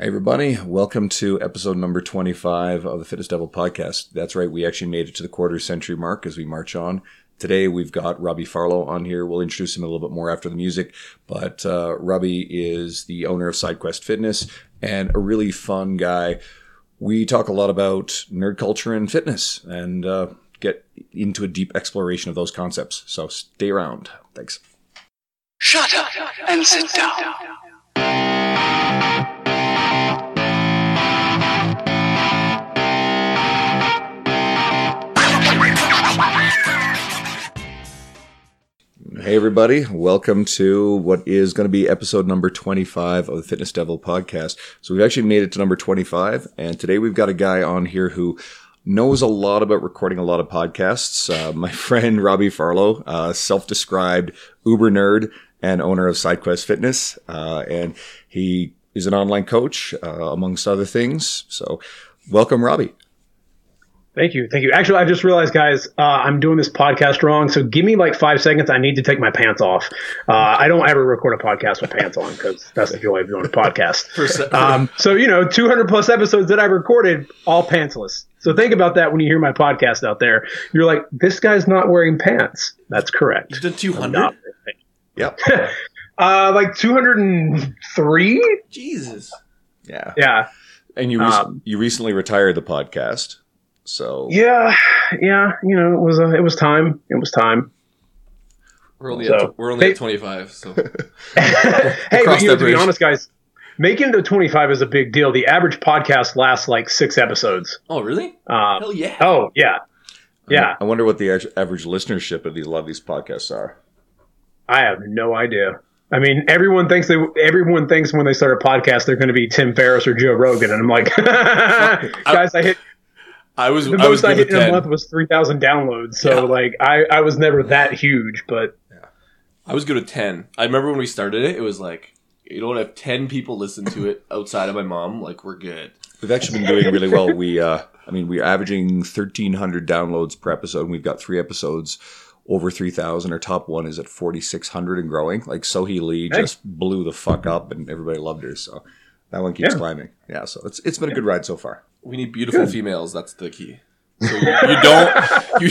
Hey, everybody. Welcome to episode number 25 of the Fitness Devil podcast. That's right. We actually made it to the quarter century mark as we march on. Today, we've got Robbie Farlow on here. We'll introduce him a little bit more after the music. But uh, Robbie is the owner of SideQuest Fitness and a really fun guy. We talk a lot about nerd culture and fitness and uh, get into a deep exploration of those concepts. So stay around. Thanks. Shut up and sit down. Hey, everybody. Welcome to what is going to be episode number 25 of the Fitness Devil podcast. So, we've actually made it to number 25, and today we've got a guy on here who knows a lot about recording a lot of podcasts. Uh, my friend Robbie Farlow, uh, self described Uber nerd and owner of SideQuest Fitness. Uh, and he is an online coach, uh, amongst other things. So, welcome, Robbie. Thank you. Thank you. Actually, I just realized, guys, uh, I'm doing this podcast wrong. So give me like five seconds. I need to take my pants off. Uh, I don't ever record a podcast with pants on because that's the joy of doing a podcast. Um, so, you know, 200 plus episodes that I recorded, all pantsless. So think about that when you hear my podcast out there. You're like, this guy's not wearing pants. That's correct. You've 200? not. Yep. Uh, like 203? Jesus. Yeah. Yeah. And you, rec- Um, you recently retired the podcast. So, Yeah. Yeah. You know, it was, uh, it was time. It was time. We're only, So, at, we're only hey- at 25, so. hey, but, you know, to be honest, guys, making it to 25 is a big deal. The average podcast lasts like six episodes. Oh, really? Uh, Hell yeah. oh, yeah. Yeah. I wonder what the average- average listenership of these, a lot of these podcasts are. I have no idea. I mean, everyone thinks they everyone thinks when they start a podcast they're going to be Tim Ferriss or Joe Rogan, and I'm like, guys, I hit I was, the I was most I, hit with in a month was three thousand downloads. So Yeah. like, I I was never that huge, but I was good at 10. I remember when we started it, it was like, you don't have 10 people listen to it outside of my mom, like, we're good. We've actually been doing really well. We, uh, I mean, we're averaging 1,300 downloads per episode. And we've got three episodes over 3,000. Our top one is at 4,600 and growing. Like Sohee Lee Hey. just blew the fuck up and everybody loved her. So that one keeps Yeah. climbing. Yeah. So it's, it's been a good ride so far. We need beautiful females. That's the key. So you, you don't, you,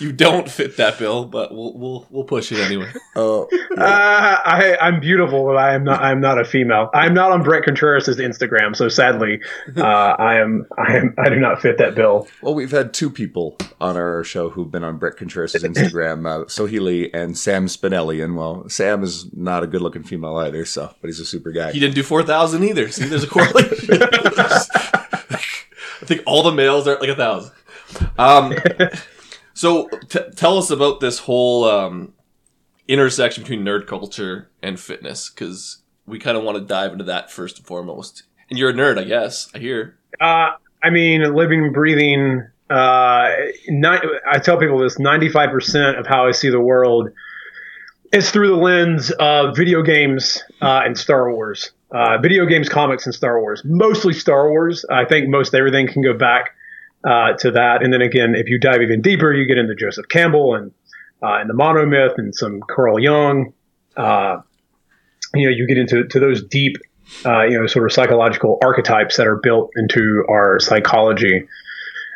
you don't fit that bill, but we'll, we'll, we'll push it anyway. Oh, uh, I I'm beautiful, but I am not I'm not a female. I'm not on Bret Contreras' Instagram, so sadly, uh, I am I am I do not fit that bill. well, we've had two people on our show who've been on Bret Contreras' Instagram, uh, Sohee Lee and Sam Spinelli. And well, Sam is not a good looking female either. So, but he's a super guy. He didn't do 4,000 either. See, there's a correlation. I think all the males are like a thousand. Um, so t- tell us about this whole um, intersection between nerd culture and fitness, because we kind of want to dive into that first and foremost. And you're a nerd, I guess. I hear. Uh, I mean, living, breathing. Uh, I tell people this: ninety-five percent of how I see the world is through the lens of video games uh, and Star Wars. Uh, video games, comics, and Star Wars. Mostly Star Wars. I think most everything can go back uh, to that. And then again, if you dive even deeper, you get into Joseph Campbell and uh, and the monomyth and some Carl Jung. Uh, you know, you get into to those deep uh, you know, sort of psychological archetypes that are built into our psychology.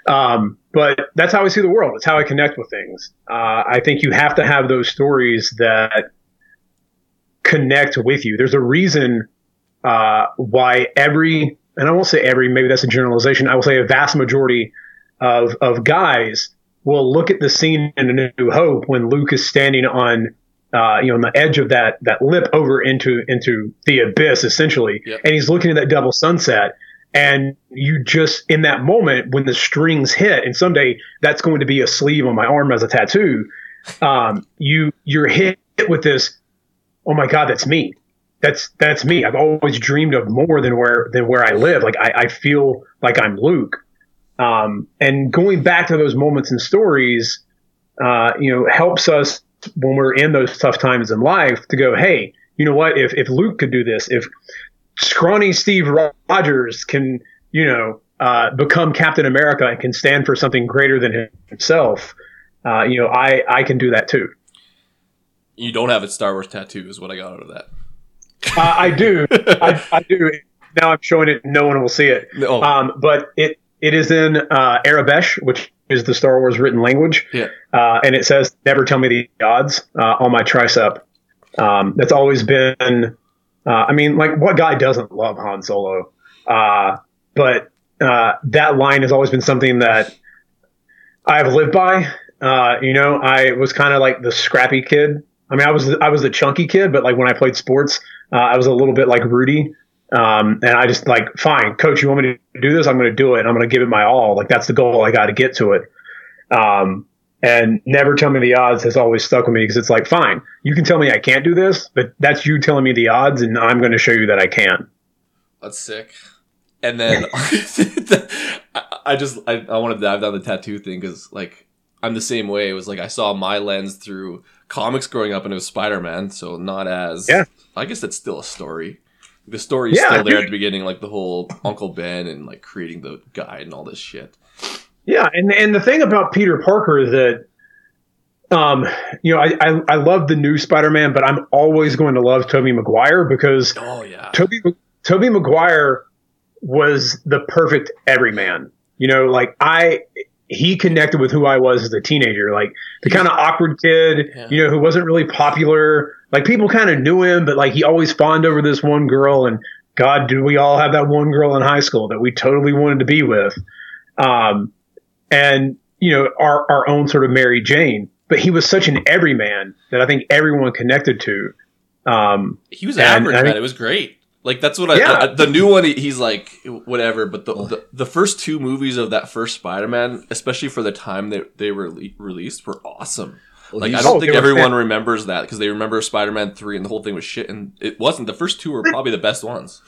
Um, but that's how I see the world. It's how I connect with things. Uh, I think you have to have those stories that connect with you. There's a reason uh, why every, and I won't say every, maybe that's a generalization. I will say a vast majority of of guys will look at the scene in A New Hope when Luke is standing on uh, you know, on the edge of that that lip over into into the abyss, essentially, Yep. and he's looking at that double sunset. And you just in that moment when the strings hit, and someday that's going to be a sleeve on my arm as a tattoo. Um, you you're hit with this. Oh my God, that's me. That's that's me. I've always dreamed of more than where than where I live. Like I, I feel like I'm Luke. Um, and going back to those moments and stories, uh, you know, helps us when we're in those tough times in life to go, hey, you know what? If if Luke could do this, if scrawny Steve Rogers can, you know, uh, become Captain America and can stand for something greater than himself, uh, you know, I I can do that too. You don't have a Star Wars tattoo, is what I got out of that. Uh, I do, I, I do. now I'm showing it. No one will see it. No. Um, but it it is in uh, Aurebesh, which is the Star Wars written language. Yeah. Uh, and it says, "Never tell me the odds" uh, on my tricep. Um, that's always been. Uh, I mean, like, what guy doesn't love Han Solo? Uh, but uh, that line has always been something that I've lived by. Uh, you know, I was kind of like the scrappy kid. I mean, I was I was the chunky kid, but like when I played sports, uh, I was a little bit like Rudy. Um, and I just like, fine, coach, you want me to do this? I'm going to do it. I'm going to give it my all. Like that's the goal. I got to get to it. Um, and never tell me the odds has always stuck with me because it's like, fine, you can tell me I can't do this, but that's you telling me the odds, and I'm going to show you that I can. That's sick. And then I, just I, I want to dive down the tattoo thing because like I'm the same way. It was like I saw my lens through comics growing up, and it was Spider Man, so not as Yeah. I guess that's still a story. The story's Yeah, still there dude. at the beginning, like the whole Uncle Ben and like creating the guide and all this shit. Yeah, and and the thing about Peter Parker is that, um, you know, I I, I love the new Spider-Man, but I'm always going to love Tobey Maguire because Oh yeah, Tobey Tobey Maguire was the perfect everyman. You know, like I he connected with who I was as a teenager, like the kind of awkward kid, Yeah. you know, who wasn't really popular. Like people kind of knew him, but like he always fawned over this one girl. And God, do we all have that one girl in high school that we totally wanted to be with? Um, and you know, our our own sort of Mary Jane. But he was such an everyman that I think everyone connected to. Um, he was And average, I man. It was great. Like that's what I, Yeah. I the new one. He's like whatever, but the, the the first two movies of that first Spider Man, especially for the time that they were le- released, were awesome. Well, Like I don't think everyone remembers that because they remember Spider Man three and the whole thing was shit, and it wasn't. The first two were probably the best ones.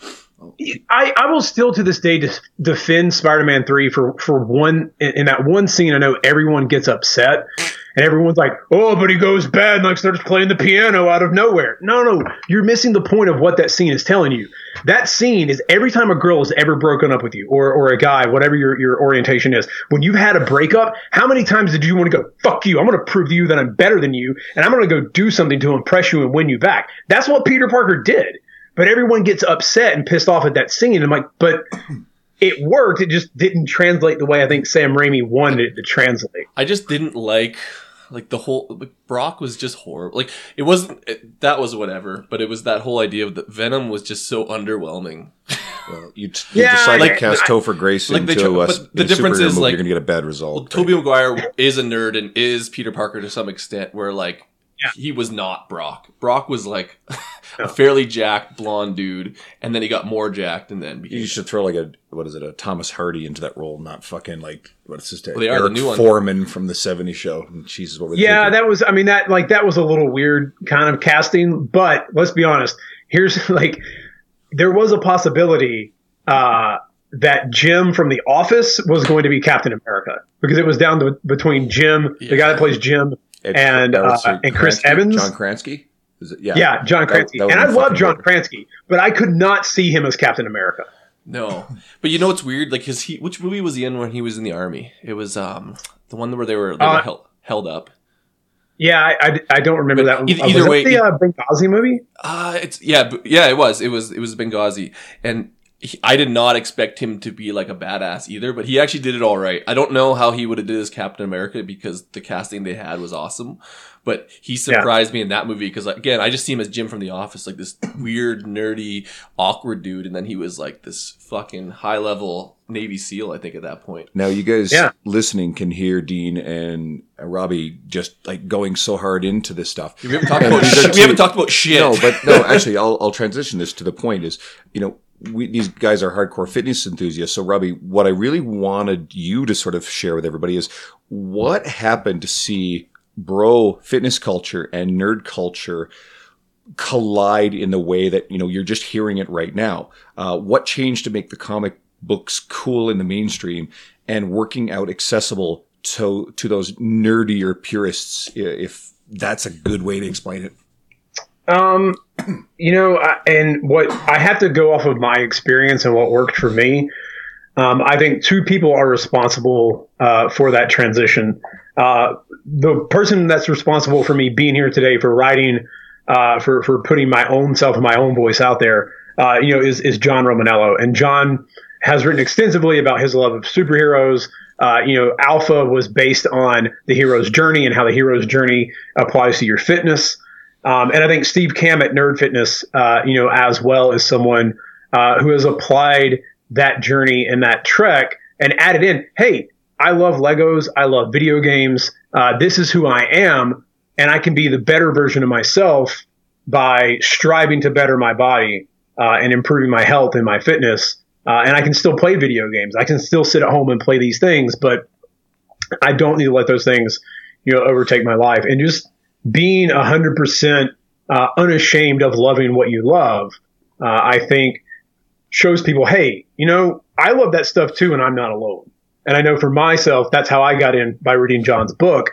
I, I will still to this day defend Spider-Man 3 for, for one, in, in that one scene, I know everyone gets upset and everyone's like, oh, but he goes bad and like starts playing the piano out of nowhere. No, no, you're missing the point of what that scene is telling you. That scene is every time a girl has ever broken up with you or, or a guy, whatever your, your orientation is, when you've had a breakup, how many times did you want to go, fuck you, I'm going to prove to you that I'm better than you and I'm going to go do something to impress you and win you back. That's what Peter Parker did. But everyone gets upset and pissed off at that scene. I'm like, but it worked. It just didn't translate the way I think Sam Raimi wanted it to translate. I just didn't like like the whole like, Brock was just horrible. Like it wasn't it, that was whatever, but it was that whole idea of that Venom was just so underwhelming. Well, you, t- you Yeah, decide like- to cast Topher Grace like they into try- a, but the a difference is, movie, like- you're going to get a bad Well, result. Tobey Maguire is a nerd and is Peter Parker to some extent, where like Yeah. he was not Brock. Brock was like a fairly jacked blonde dude, and then he got more jacked, and then became you should throw like a what is it a Thomas Hardy into that role, not fucking like what's his name? Well, they are the Eric new one. Forman from the '70s show. And Jesus, what were they Yeah, thinking? that was. I mean, that like that was a little weird kind of casting. But let's be honest. Here's like there was a possibility uh, that Jim from The Office was going to be Captain America because it was down to, between Jim, the guy that plays Jim, Ed- and, uh, and Chris Krasinski? Evans. John Krasinski. Is it? Yeah, yeah, John That- Krasinski. that would've and I love John dope. Krasinski, but I could not see him as Captain America. no. But you know what's weird? Like his he, which movie was he in when he was in the army? It was um the one where they were they were Uh, held, held up. Yeah, I, I, I don't remember But that. one. either- that way, the uh, Benghazi movie. Uh it's yeah, yeah, it was. It was it was Benghazi, and he, I did not expect him to be like a badass either, but he actually did it all right. I don't know how he would have did as Captain America because the casting they had was awesome, but he surprised me in that movie because again, I just see him as Jim from The Office, like this weird, nerdy, awkward dude, and then he was like this fucking high level Navy SEAL. I think at that point. Now you guys Yeah. listening can hear Dean and uh, Robbie just like going so hard into this stuff. We haven't talked about these shit. two- We haven't talked about shit. No, but no, actually, I'll, I'll transition this to the point is, you know, we, these guys are hardcore fitness enthusiasts. So, Robbie, what I really wanted you to sort of share with everybody is what happened to see bro fitness culture and nerd culture collide in the way that, you know, you're just hearing it right now. Uh, what changed to make the comic books cool in the mainstream and working out accessible to, to those nerdier purists, if that's a good way to explain it? Um, you know, I, and what I have to go off of my experience and what worked for me. Um, I think two people are responsible uh, for that transition. Uh, the person that's responsible for me being here today for writing, uh, for for putting my own self and my own voice out there, uh, you know, is is John Romaniello, and John has written extensively about his love of superheroes. Uh, you know, Alpha was based on the hero's journey and how the hero's journey applies to your fitness. Um, and I think Steve Kamb at Nerd Fitness, uh, you know, as well as someone uh, who has applied that journey and that trek and added in, hey, I love Legos, I love video games. Uh, this is who I am, and I can be the better version of myself by striving to better my body uh, and improving my health and my fitness. Uh, and I can still play video games. I can still sit at home and play these things, but I don't need to let those things, you know, overtake my life. And just being hundred percent uh, unashamed of loving what you love, uh, I think shows people, hey, you know, I love that stuff too, and I'm not alone. And I know for myself, that's how I got in by reading John's book.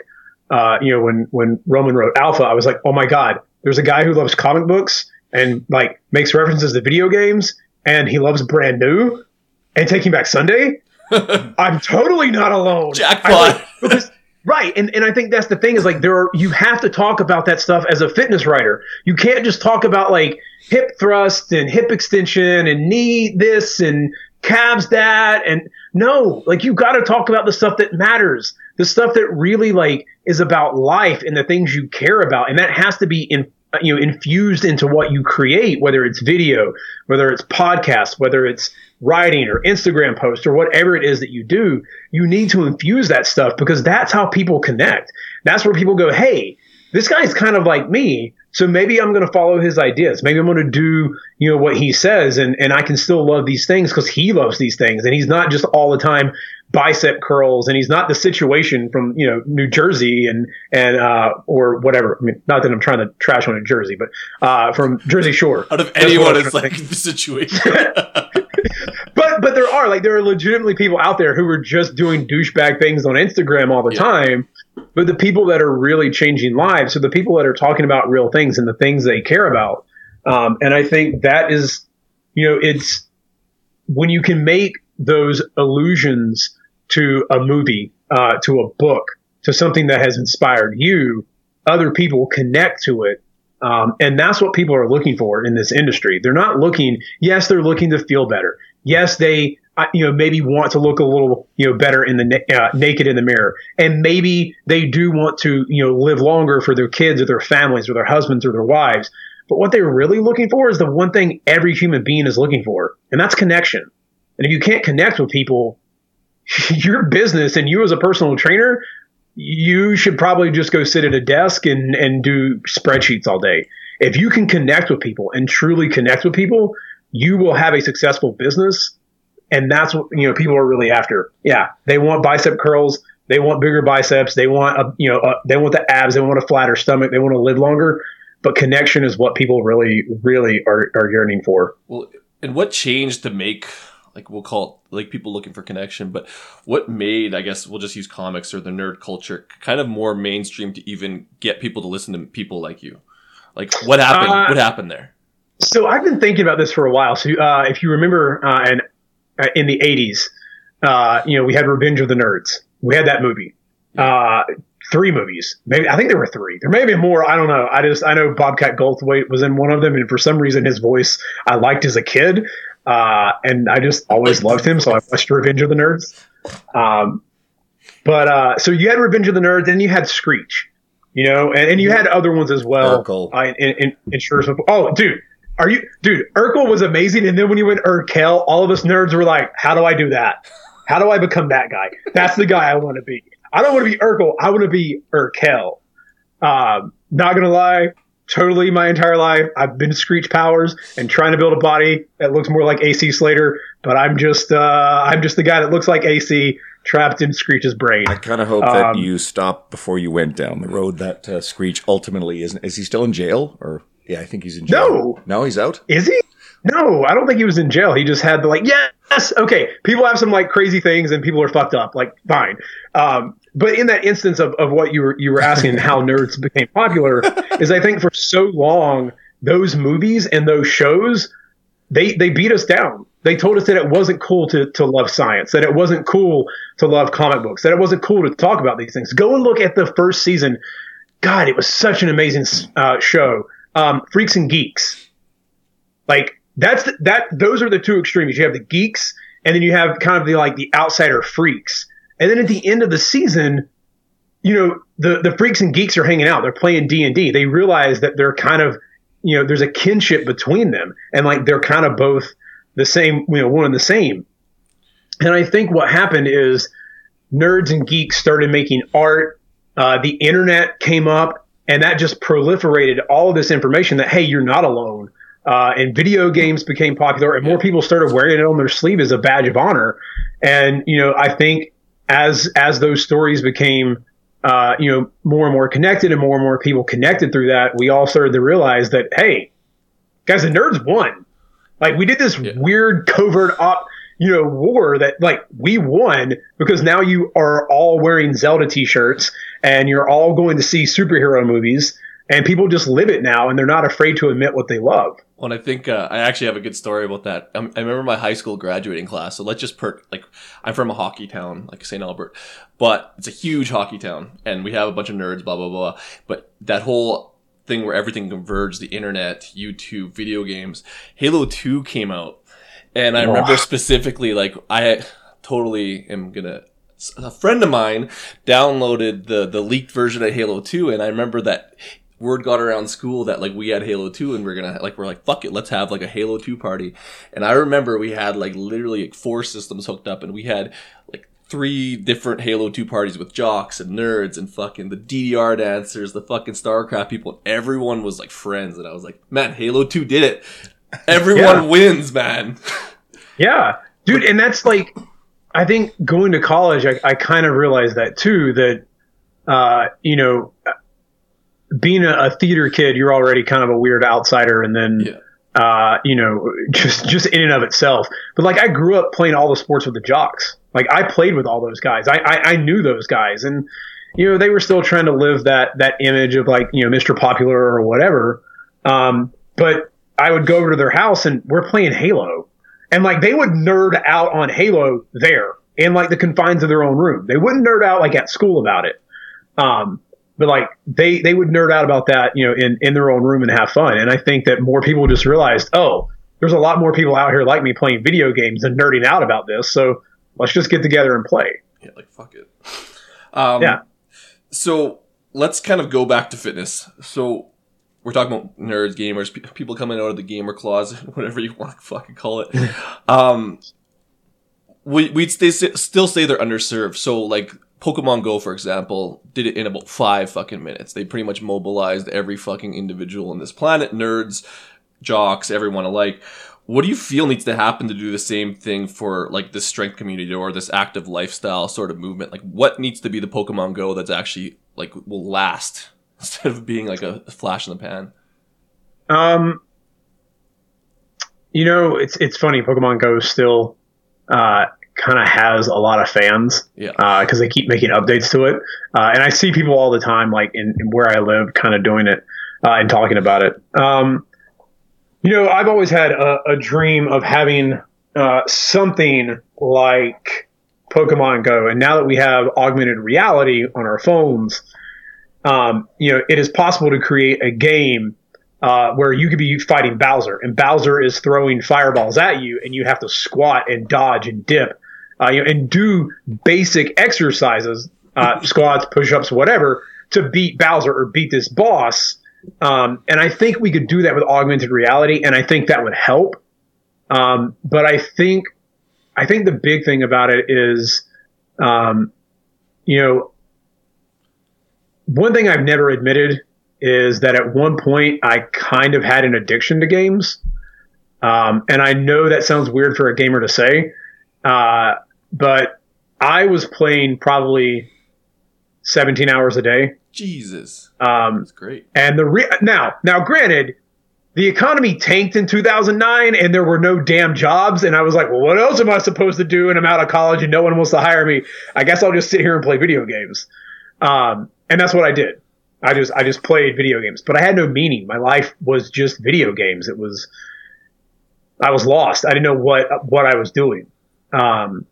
Uh, you know, when when Roman wrote Alpha, I was like, oh my god, there's a guy who loves comic books and like makes references to video games and he loves brand new and taking back Sunday. I'm totally not alone. Jackpot. because right, and, and I think that's the thing is like there are you have to talk about that stuff as a fitness writer. You can't just talk about like hip thrust and hip extension and knee this and calves that and no, like you got to talk about the stuff that matters, the stuff that really like is about life and the things you care about, and that has to be in you know infused into what you create whether it's video whether it's podcast whether it's writing or instagram post or whatever it is that you do you need to infuse that stuff because that's how people connect that's where people go hey this guy's kind of like me so maybe i'm going to follow his ideas maybe i'm going to do you know what he says and, and i can still love these things because he loves these things and he's not just all the time bicep curls and he's not the situation from you know New Jersey and and uh, or whatever. I mean, not that I'm trying to trash on New Jersey, but uh, from Jersey Shore. Out of anyone, it's like the situation. But but there are like there are legitimately people out there who are just doing douchebag things on Instagram all the Yeah. time. But the people that are really changing lives are the people that are talking about real things and the things they care about. Um, and I think that is, you know, it's when you can make those allusions to a movie, uh, to a book, to something that has inspired you, other people connect to it. Um, and that's what people are looking for in this industry. They're not looking, yes, they're looking to feel better. Yes, they, uh, you know, maybe want to look a little, you know, better in the uh, naked in the mirror. And maybe they do want to, you know, live longer for their kids or their families or their husbands or their wives. But what they're really looking for is the one thing every human being is looking for, and that's connection. And if you can't connect with people, your business and you as a personal trainer, you should probably just go sit at a desk and, and do spreadsheets all day. If you can connect with people and truly connect with people, you will have a successful business. And that's what, you know, people are really after. Yeah. They want bicep curls. They want bigger biceps. They want, a, you know, a, they want the abs. They want a flatter stomach. They want to live longer. But connection is what people really, really are, are yearning for. well, and what changed to make like we'll call it like people looking for connection, but what made I guess we'll just use comics or the nerd culture kind of more mainstream to even get people to listen to people like you? Like what happened? Uh, what happened there? So I've been thinking about this for a while. So uh, if you remember, uh, and uh, in the '80s, uh, you know, we had Revenge of the Nerds. We had that movie. Uh, three movies. Maybe I think there were three. There may be more. I don't know. I just I know Bobcat Goldthwait was in one of them, and for some reason his voice I liked as a kid, uh, and I just always loved him. So I watched Revenge of the Nerds. Um, but uh, so you had Revenge of the Nerds, and you had Screech. You know, and, and you had other ones as well. Urkel. Uh, in, in, in Oh, dude, are you, dude? Urkel was amazing, and then when you went Urkel, all of us nerds were like, "How do I do that? How do I become that guy? That's the guy I want to be. I don't want to be Urkel. I want to be Urkel." Um, not gonna lie, totally my entire life I've been Screech Powers and trying to build a body that looks more like AC Slater, but I'm just uh, I'm just the guy that looks like AC trapped in Screech's brain. I kind of hope that Um, you stopped before you went down the road that uh, Screech ultimately isn't. Is he still in jail? Or yeah, I think he's in jail. No. no, he's out. Is he? No, I don't think he was in jail. He just had the like, yes, okay. People have some like crazy things and people are fucked up. Like, fine. Um, but in that instance of, of what you were you were asking how nerds became popular is I think for so long those movies and those shows they they beat us down. They told us that it wasn't cool to to love science, that it wasn't cool to love comic books, that it wasn't cool to talk about these things. Go and look at the first season. God, it was such an amazing uh, show. Um, Freaks and Geeks. Like that's the, that. Those are the two extremes. You have the geeks, and then you have kind of the like the outsider freaks. And then at the end of the season, you know, the the freaks and geeks are hanging out. They're playing D and D. They realize that they're kind of, you know, there's a kinship between them, and like they're kind of both the same, you know, one and the same. And I think what happened is nerds and geeks started making art. Uh, the internet came up, and that just proliferated all of this information that hey, you're not alone. Uh, and video games became popular, and more people started wearing it on their sleeve as a badge of honor. And you know, I think as as those stories became uh, you know more and more connected, and more and more people connected through that, we all started to realize that hey, guys, the nerds won. Like we did this Yeah. weird covert op, you know, war that like we won because now you are all wearing Zelda t-shirts and you're all going to see superhero movies and people just live it now and they're not afraid to admit what they love. Well, and I think uh, I actually have a good story about that. Um, I remember my high school graduating class. So let's just perk like I'm from a hockey town, like St. Albert, but it's a huge hockey town, and we have a bunch of nerds, blah blah blah. But that whole thing where everything converged, the internet, YouTube, video games, Halo Two came out, and I remember Oh. specifically like I totally am gonna. A friend of mine downloaded the the leaked version of Halo Two, and I remember that word got around school that like we had Halo 2 and we're gonna like we're like fuck it let's have like a Halo 2 party and I remember we had like literally like four systems hooked up and we had like three different Halo 2 parties with jocks and nerds and fucking the DDR dancers the fucking StarCraft people and everyone was like friends and I was like man Halo 2 did it everyone Yeah. wins man Yeah, dude, and that's like, I think going to college, I, I kind of realized that too. That, uh, you know, being a, a theater kid, you're already kind of a weird outsider, and then, Yeah. uh, you know, just just in and of itself. But like, I grew up playing all the sports with the jocks. Like, I played with all those guys. I I, I knew those guys, and you know, they were still trying to live that that image of like, you know, Mr. Popular or whatever. Um, but I would go over to their house and we're playing Halo and like they would nerd out on Halo there in like the confines of their own room. They wouldn't nerd out like at school about it. Um, but like they they would nerd out about that, you know, in in their own room and have fun. And I think that more people just realized, oh, there's a lot more people out here like me playing video games and nerding out about this. So let's just get together and play. yeah like fuck it um Yeah. so let's kind of go back to fitness so we're talking about nerds, gamers, pe- people coming out of the gamer closet, whatever you want to fucking call it. um, we we'd stay, still say they're underserved. So like Pokemon Go, for example, did it in about five fucking minutes. They pretty much mobilized every fucking individual on this planet, nerds, jocks, everyone alike. What do you feel needs to happen to do the same thing for like this strength community or this active lifestyle sort of movement? Like what needs to be the Pokemon Go that's actually like will last instead of being like a flash in the pan? Um, you know, it's it's funny. Pokemon Go still uh, kind of has a lot of fans Yeah. because they keep making updates to it, uh, and I see people all the time, like in, in where I live, kind of doing it uh, and talking about it. Um, you know, I've always had a, a dream of having uh, something like Pokemon Go, and now that we have augmented reality on our phones, um, you know, it is possible to create a game uh, where you could be fighting Bowser, and Bowser is throwing fireballs at you, and you have to squat and dodge and dip, uh, you know, and do basic exercises, uh, squats, push-ups, whatever, to beat Bowser or beat this boss. Um, and I think we could do that with augmented reality, and I think that would help. Um, but I think, I think the big thing about it is, um, you know, one thing I've never admitted is that at one point I kind of had an addiction to games. Um, and I know that sounds weird for a gamer to say, uh, but I was playing probably 17 hours a day. Jesus, Um, that's great. and the re- now, now, granted, the economy tanked in 2009, and there were no damn jobs. And I was like, well, what else am I supposed to do? And I'm out of college, and no one wants to hire me. I guess I'll just sit here and play video games. Um, and that's what I did. I just I just played video games, but I had no meaning. My life was just video games. It was I was lost. I didn't know what what I was doing. Um,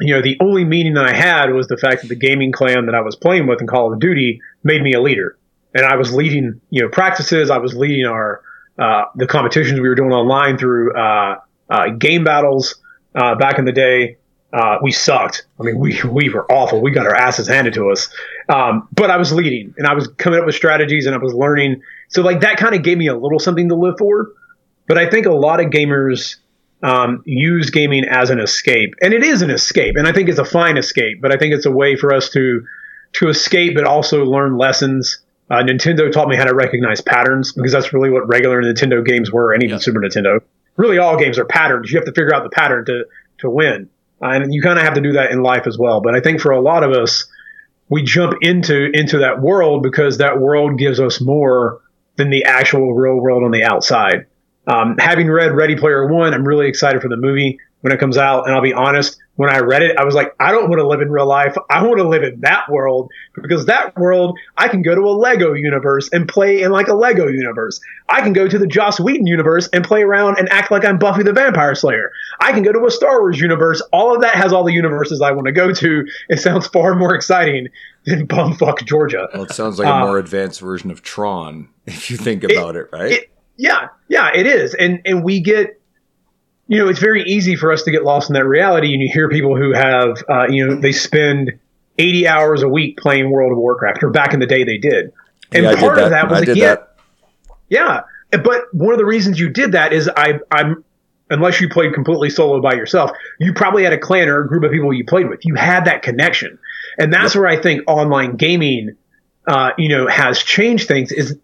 you know, the only meaning that I had was the fact that the gaming clan that I was playing with in Call of Duty made me a leader, and I was leading you know practices. I was leading our uh, the competitions we were doing online through uh, uh, game battles uh, back in the day. Uh, we sucked. I mean, we we were awful. We got our asses handed to us. Um, but I was leading, and I was coming up with strategies, and I was learning. So like that kind of gave me a little something to live for. But I think a lot of gamers um, use gaming as an escape, and it is an escape, and I think it's a fine escape. But I think it's a way for us to to escape, but also learn lessons. Uh, Nintendo taught me how to recognize patterns because that's really what regular Nintendo games were, and even Yeah. Super Nintendo. Really, all games are patterns. You have to figure out the pattern to to win, uh, and you kind of have to do that in life as well. But I think for a lot of us, we jump into into that world because that world gives us more than the actual real world on the outside. Um, having read Ready Player One, I'm really excited for the movie when it comes out. And I'll be honest, when I read it, I was like, I don't want to live in real life. I want to live in that world because that world, I can go to a Lego universe and play in like a Lego universe. I can go to the Joss Whedon universe and play around and act like I'm Buffy the Vampire Slayer. I can go to a Star Wars universe. All of that has all the universes I want to go to. It sounds far more exciting than bumfuck Georgia. Well, it sounds like a Uh, more advanced version of Tron, if you think about it, right? it- yeah, yeah, it is. And and we get you know, it's very easy for us to get lost in that reality and you hear people who have uh, you know, they spend 80 hours a week playing World of Warcraft or back in the day they did. And yeah, part that. of that was again, that. yeah. But one of the reasons you did that is I I'm unless you played completely solo by yourself, you probably had a clan or a group of people you played with. You had that connection. And that's where I think online gaming uh, you know, has changed things is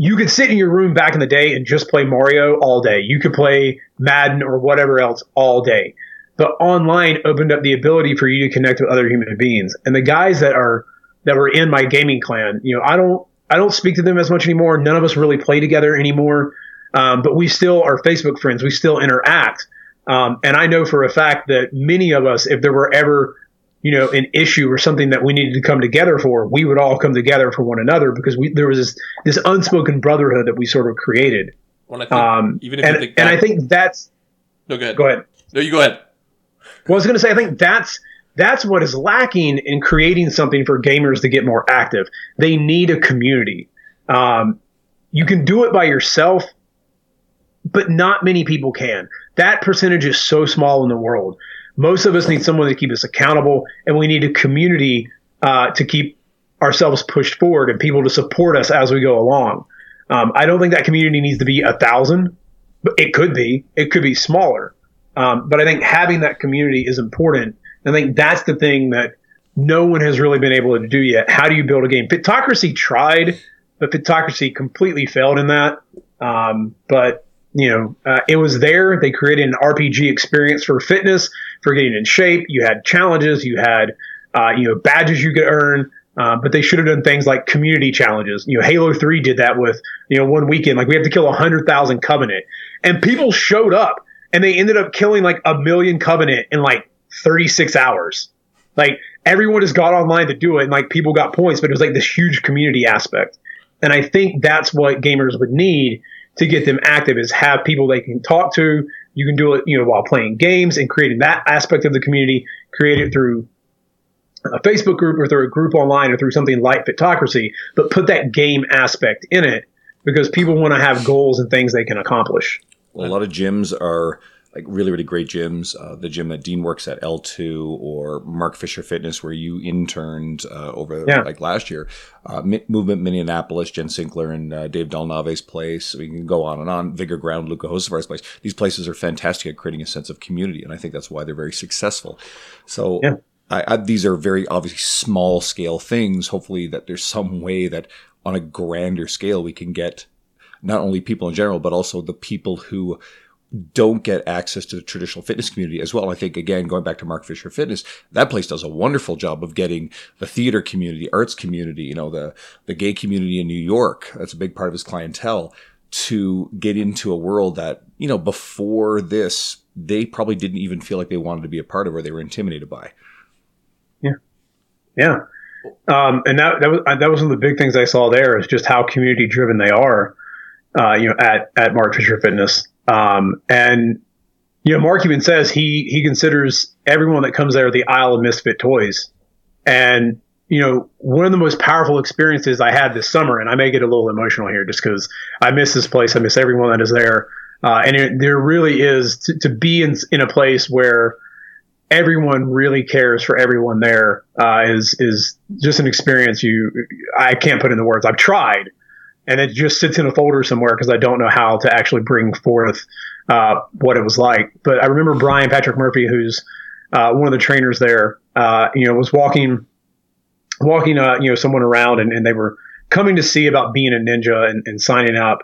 you could sit in your room back in the day and just play Mario all day. You could play Madden or whatever else all day. But online opened up the ability for you to connect with other human beings. And the guys that are that were in my gaming clan, you know, I don't I don't speak to them as much anymore. None of us really play together anymore. Um, but we still are Facebook friends. We still interact. Um, and I know for a fact that many of us, if there were ever you know, an issue or something that we needed to come together for, we would all come together for one another because we there was this this unspoken brotherhood that we sort of created. I think, Um, even if and, and I think that's no, go ahead. go ahead. No, you go ahead. Well, I was going to say I think that's that's what is lacking in creating something for gamers to get more active. They need a community. Um, you can do it by yourself, but not many people can. That percentage is so small in the world. Most of us need someone to keep us accountable, and we need a community uh, to keep ourselves pushed forward and people to support us as we go along. Um, I don't think that community needs to be a thousand, but it could be. It could be smaller. Um, but I think having that community is important. I think that's the thing that no one has really been able to do yet. How do you build a game? Fitocracy tried, but Fitocracy completely failed in that. Um, but you know, uh, it was there. They created an RPG experience for fitness, for getting in shape. You had challenges, you had uh, you know badges you could earn. Uh, but they should have done things like community challenges. You know, Halo Three did that with you know one weekend. Like we have to kill hundred thousand Covenant, and people showed up, and they ended up killing like a million Covenant in like thirty six hours. Like everyone just got online to do it, and like people got points, but it was like this huge community aspect. And I think that's what gamers would need to get them active is have people they can talk to. You can do it, you know, while playing games and creating that aspect of the community. Create it through a Facebook group or through a group online or through something like Fitocracy, but put that game aspect in it because people want to have goals and things they can accomplish. A lot of gyms are like really, really great gyms. Uh, the gym that Dean works at, L2, or Mark Fisher Fitness, where you interned uh, over Yeah. like last year. Uh, Movement Minneapolis, Jen Sinkler and uh, Dave Dellanave's place. We can go on and on. Vigor Ground, Luka Hocevar's place. These places are fantastic at creating a sense of community, and I think that's why they're very successful. So. Yeah. I, I, these are very obviously small scale things. Hopefully, that there's some way that on a grander scale we can get not only people in general, but also the people who don't get access to the traditional fitness community as well. I think again, going back to Mark Fisher Fitness, that place does a wonderful job of getting the theater community, arts community, you know, the, the gay community in New York. That's a big part of his clientele to get into a world that, you know, before this, they probably didn't even feel like they wanted to be a part of or they were intimidated by. Yeah. Yeah. Um, and that, that was, that was one of the big things I saw there is just how community driven they are, uh, you know, at, at Mark Fisher Fitness. Um, and, you know, Mark even says he, he considers everyone that comes there the Isle of Misfit Toys. And you know, one of the most powerful experiences I had this summer, and I may get a little emotional here just because I miss this place. I miss everyone that is there. Uh, and it, there really is to, to be in, in a place where everyone really cares for everyone there uh, is is just an experience you I can't put into words. I've tried, and it just sits in a folder somewhere because I don't know how to actually bring forth uh, what it was like. But I remember Brian Patrick Murphy, who's uh, one of the trainers there, uh, you know, was walking walking uh, you know someone around, and, and, they were coming to see about being a ninja and, and signing up.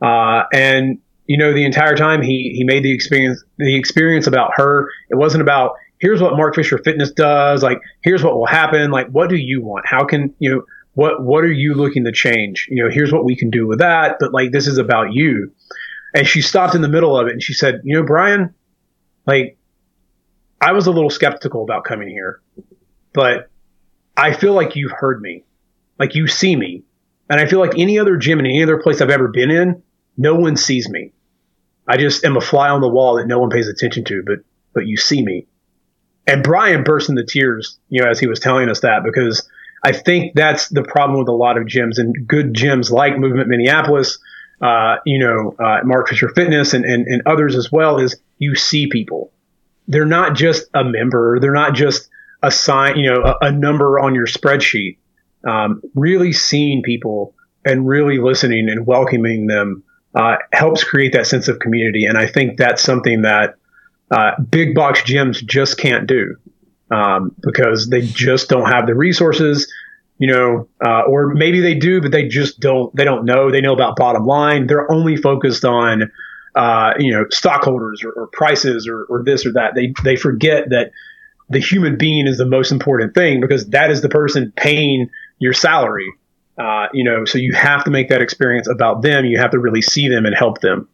Uh, and you know, the entire time he he made the experience the experience about her. It wasn't about here's what Mark Fisher Fitness does. Like, here's what will happen. Like, what do you want? How can you know what what are you looking to change? You know, here's what we can do with that. But like, this is about you. And she stopped in the middle of it and she said, you know, Brian, like, I was a little skeptical about coming here, but I feel like you've heard me, like you see me, and I feel like any other gym in any other place I've ever been in, no one sees me. I just am a fly on the wall that no one pays attention to, but but you see me. And Brian burst into tears, you know, as he was telling us that because I think that's the problem with a lot of gyms and good gyms like Movement Minneapolis, uh, you know, uh, Mark Fisher Fitness and, and, and others as well is you see people. They're not just a member. They're not just a sign, you know, a, a number on your spreadsheet. Um, really seeing people and really listening and welcoming them uh, helps create that sense of community. And I think that's something that uh, big box gyms just can't do um, because they just don't have the resources, you know, uh, or maybe they do, but they just don't. They don't know. They know about bottom line. They're only focused on, uh, you know, stockholders or, or prices or, or this or that. They they forget that the human being is the most important thing because that is the person paying your salary. Uh, you know, so you have to make that experience about them. You have to really see them and help them.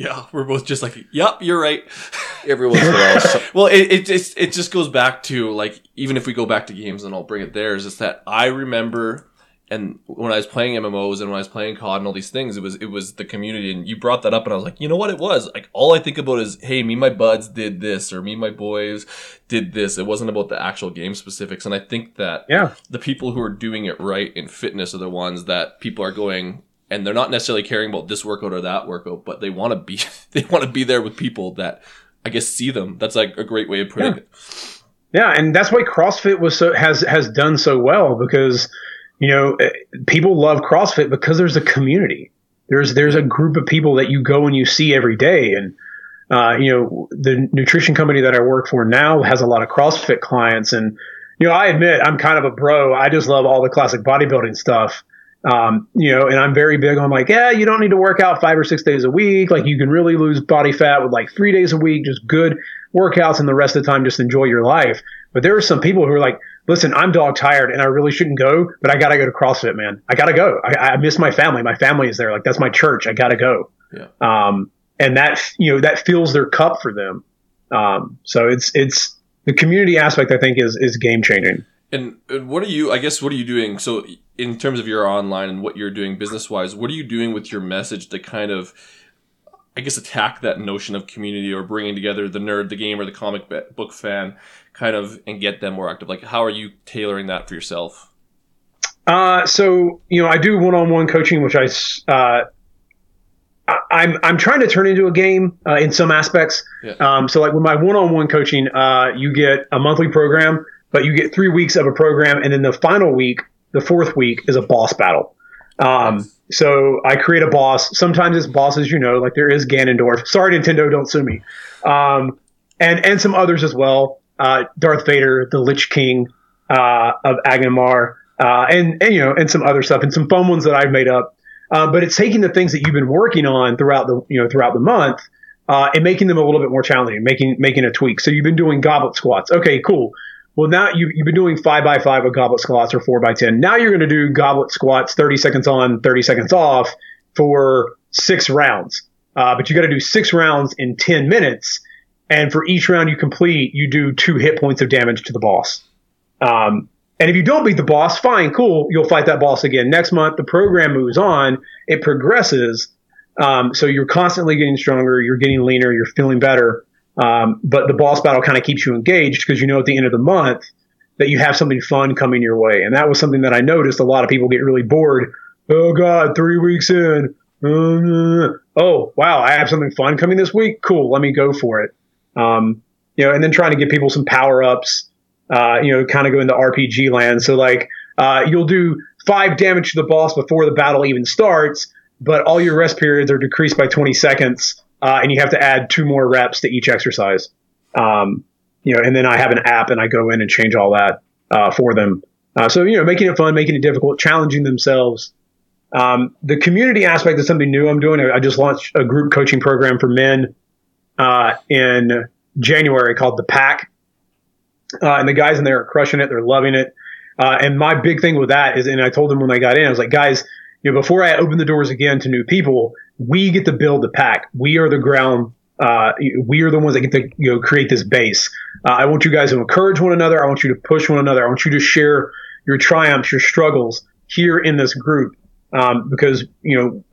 Yeah, we're both just like, yep, you're right. Every once in a while. so- Well, it, it just it just goes back to like even if we go back to games and I'll bring it there is just that I remember and when I was playing MMOs and when I was playing COD and all these things, it was it was the community and you brought that up and I was like, you know what it was? Like all I think about is, hey, me and my buds did this or me and my boys did this. It wasn't about the actual game specifics. And I think that Yeah. the people who are doing it right in fitness are the ones that people are going and they're not necessarily caring about this workout or that workout, but they want to be they want to be there with people that I guess see them. That's like a great way of putting Yeah. it. Yeah, and that's why CrossFit was so has has done so well because you know eh, people love CrossFit because there's a community. There's there's a group of people that you go and you see every day, and uh, you know the nutrition company that I work for now has a lot of CrossFit clients, and you know I admit I'm kind of a bro. I just love all the classic bodybuilding stuff. Um, you know, and I'm very big on like, yeah, you don't need to work out five or six days a week. Like you can really lose body fat with like three days a week, just good workouts, and the rest of the time just enjoy your life. But there are some people who are like, listen, I'm dog tired and I really shouldn't go, but I gotta go to CrossFit, man. I gotta go. I, I miss my family. My family is there. Like that's my church. I gotta go. Yeah. Um, and that you know that fills their cup for them. Um, so it's it's the community aspect. I think is is game changing. And, and what are you? I guess what are you doing? So in terms of your online and what you're doing business wise, what are you doing with your message to kind of, I guess, attack that notion of community or bringing together the nerd, the gamer, the comic book fan, kind of, and get them more active? Like, how are you tailoring that for yourself? Uh, so you know, I do one-on-one coaching, which I uh, I'm I'm trying to turn into a game uh, in some aspects. Yeah. Um, so like with my one-on-one coaching, uh, you get a monthly program, but you get three weeks of a program, and then the final week, the fourth week, is a boss battle. Um, so I create a boss. Sometimes it's bosses, you know, like there is Ganondorf. Sorry, Nintendo, don't sue me. Um, and and some others as well. Uh, Darth Vader, the Lich King uh, of Angmar, uh, and and you know, and some other stuff, and some fun ones that I've made up. Uh, but it's taking the things that you've been working on throughout the you know throughout the month uh, and making them a little bit more challenging, making making a tweak. So you've been doing goblet squats. Okay, cool. Well, now you, you've been doing five by five with goblet squats or four by ten. Now you're going to do goblet squats, thirty seconds on, thirty seconds off for six rounds. Uh, but you got to do six rounds in ten minutes, and for each round you complete, you do two hit points of damage to the boss. Um, and if you don't beat the boss, fine, cool. You'll fight that boss again next month. The program moves on. It progresses. Um, so you're constantly getting stronger. You're getting leaner. You're feeling better. Um, but the boss battle kind of keeps you engaged because you know at the end of the month that you have something fun coming your way. And that was something that I noticed a lot of people get really bored. Oh God, three weeks in. Uh, oh wow, I have something fun coming this week. Cool, let me go for it. Um, you know, and then trying to give people some power ups. Uh, you know, kind of go into RPG land. So like, uh, you'll do five damage to the boss before the battle even starts, but all your rest periods are decreased by 20 seconds, uh, and you have to add two more reps to each exercise. Um, you know, and then I have an app and I go in and change all that uh, for them. Uh, so you know, making it fun, making it difficult, challenging themselves. Um, the community aspect is something new I'm doing. I just launched a group coaching program for men uh, in January called the Pack, uh, and the guys in there are crushing it. They're loving it. Uh, and my big thing with that is, and I told them when I got in, I was like, guys, you know, before I open the doors again to new people, we get to build the pack. We are the ground uh, we are the ones that get to you know create this base. Uh, I want you guys to encourage one another. I want you to push one another. I want you to share your triumphs, your struggles here in this group, um, because you know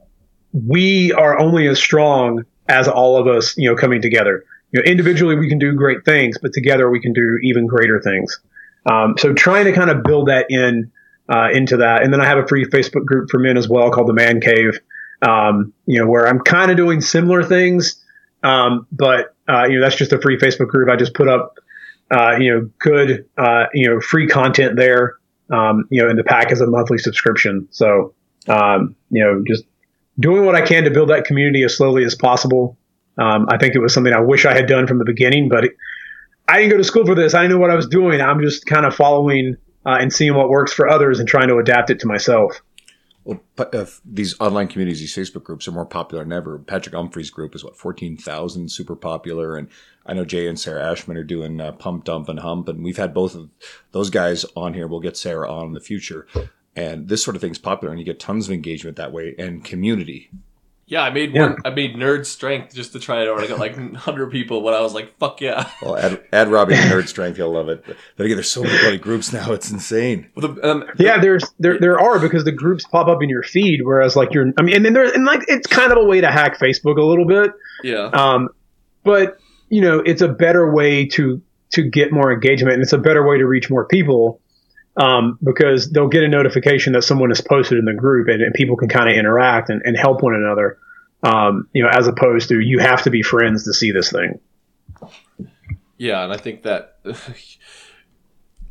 we are only as strong as all of us, you know, coming together. You know, individually we can do great things, but together we can do even greater things. Um, so trying to kind of build that in uh, into that, and then I have a free Facebook group for men as well called the Man Cave. Um, you know, where I'm kind of doing similar things um, but uh, you know, that's just a free Facebook group. I just put up, uh, you know, good, uh, you know, free content there. Um, you know, and the pack is a monthly subscription. So, um, you know, just doing what I can to build that community as slowly as possible. Um, I think it was something I wish I had done from the beginning, but it, I didn't go to school for this. I didn't know what I was doing. I'm just kind of following uh, and seeing what works for others and trying to adapt it to myself. Well, uh, these online communities, these Facebook groups are more popular than ever. Patrick Umphrey's group is what fourteen thousand, super popular, and I know Jay and Sarah Ashman are doing uh, Pump Dump and Hump, and we've had both of those guys on here. We'll get Sarah on in the future, and this sort of thing's popular, and you get tons of engagement that way and community. Yeah, I made one. I made nerd strength just to try it out. I got like hundred people but I was like, "Fuck yeah!" Well, add, add Robbie to nerd strength, he'll love it. But again, there's so many bloody groups now; it's insane. Well, the, um, yeah, there's there there are because the groups pop up in your feed, whereas like you're, I mean, and then there and like it's kind of a way to hack Facebook a little bit. Yeah. Um, but you know, it's a better way to to get more engagement, and it's a better way to reach more people. Um, because they'll get a notification that someone has posted in the group and, and people can kind of interact and, and, help one another. Um, you know, as opposed to you have to be friends to see this thing. Yeah, and I think that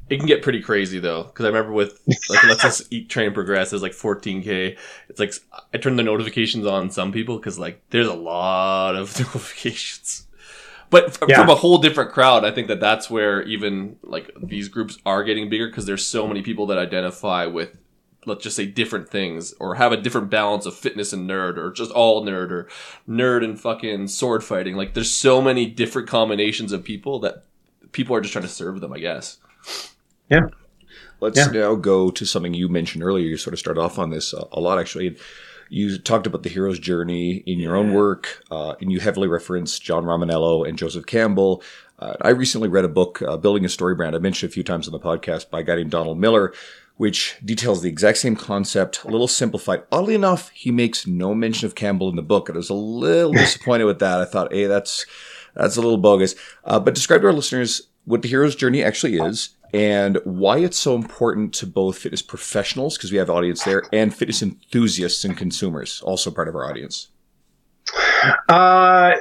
it can get pretty crazy though, because I remember with like let's just eat train progress is like 14k. It's like I turn the notifications on some people because like there's a lot of notifications. But f- Yeah. from a whole different crowd, I think that that's where even like these groups are getting bigger because there's so many people that identify with, let's just say, different things or have a different balance of fitness and nerd or just all nerd or nerd and fucking sword fighting. Like there's so many different combinations of people that people are just trying to serve them, I guess. Yeah. Let's Yeah. now go to something you mentioned earlier. You sort of started off on this uh, a lot, actually. You talked about the hero's journey in your own work, uh, and you heavily referenced John Romaniello and Joseph Campbell. Uh, I recently read a book, uh, Building a Story Brand. I mentioned a few times on the podcast by a guy named Donald Miller, which details the exact same concept, a little simplified. Oddly enough, he makes no mention of Campbell in the book, and I was a little disappointed with that. I thought, hey, that's that's a little bogus. Uh, but describe to our listeners what the hero's journey actually is and why it's so important to both fitness professionals, because we have audience there, and fitness enthusiasts and consumers, also part of our audience. Uh,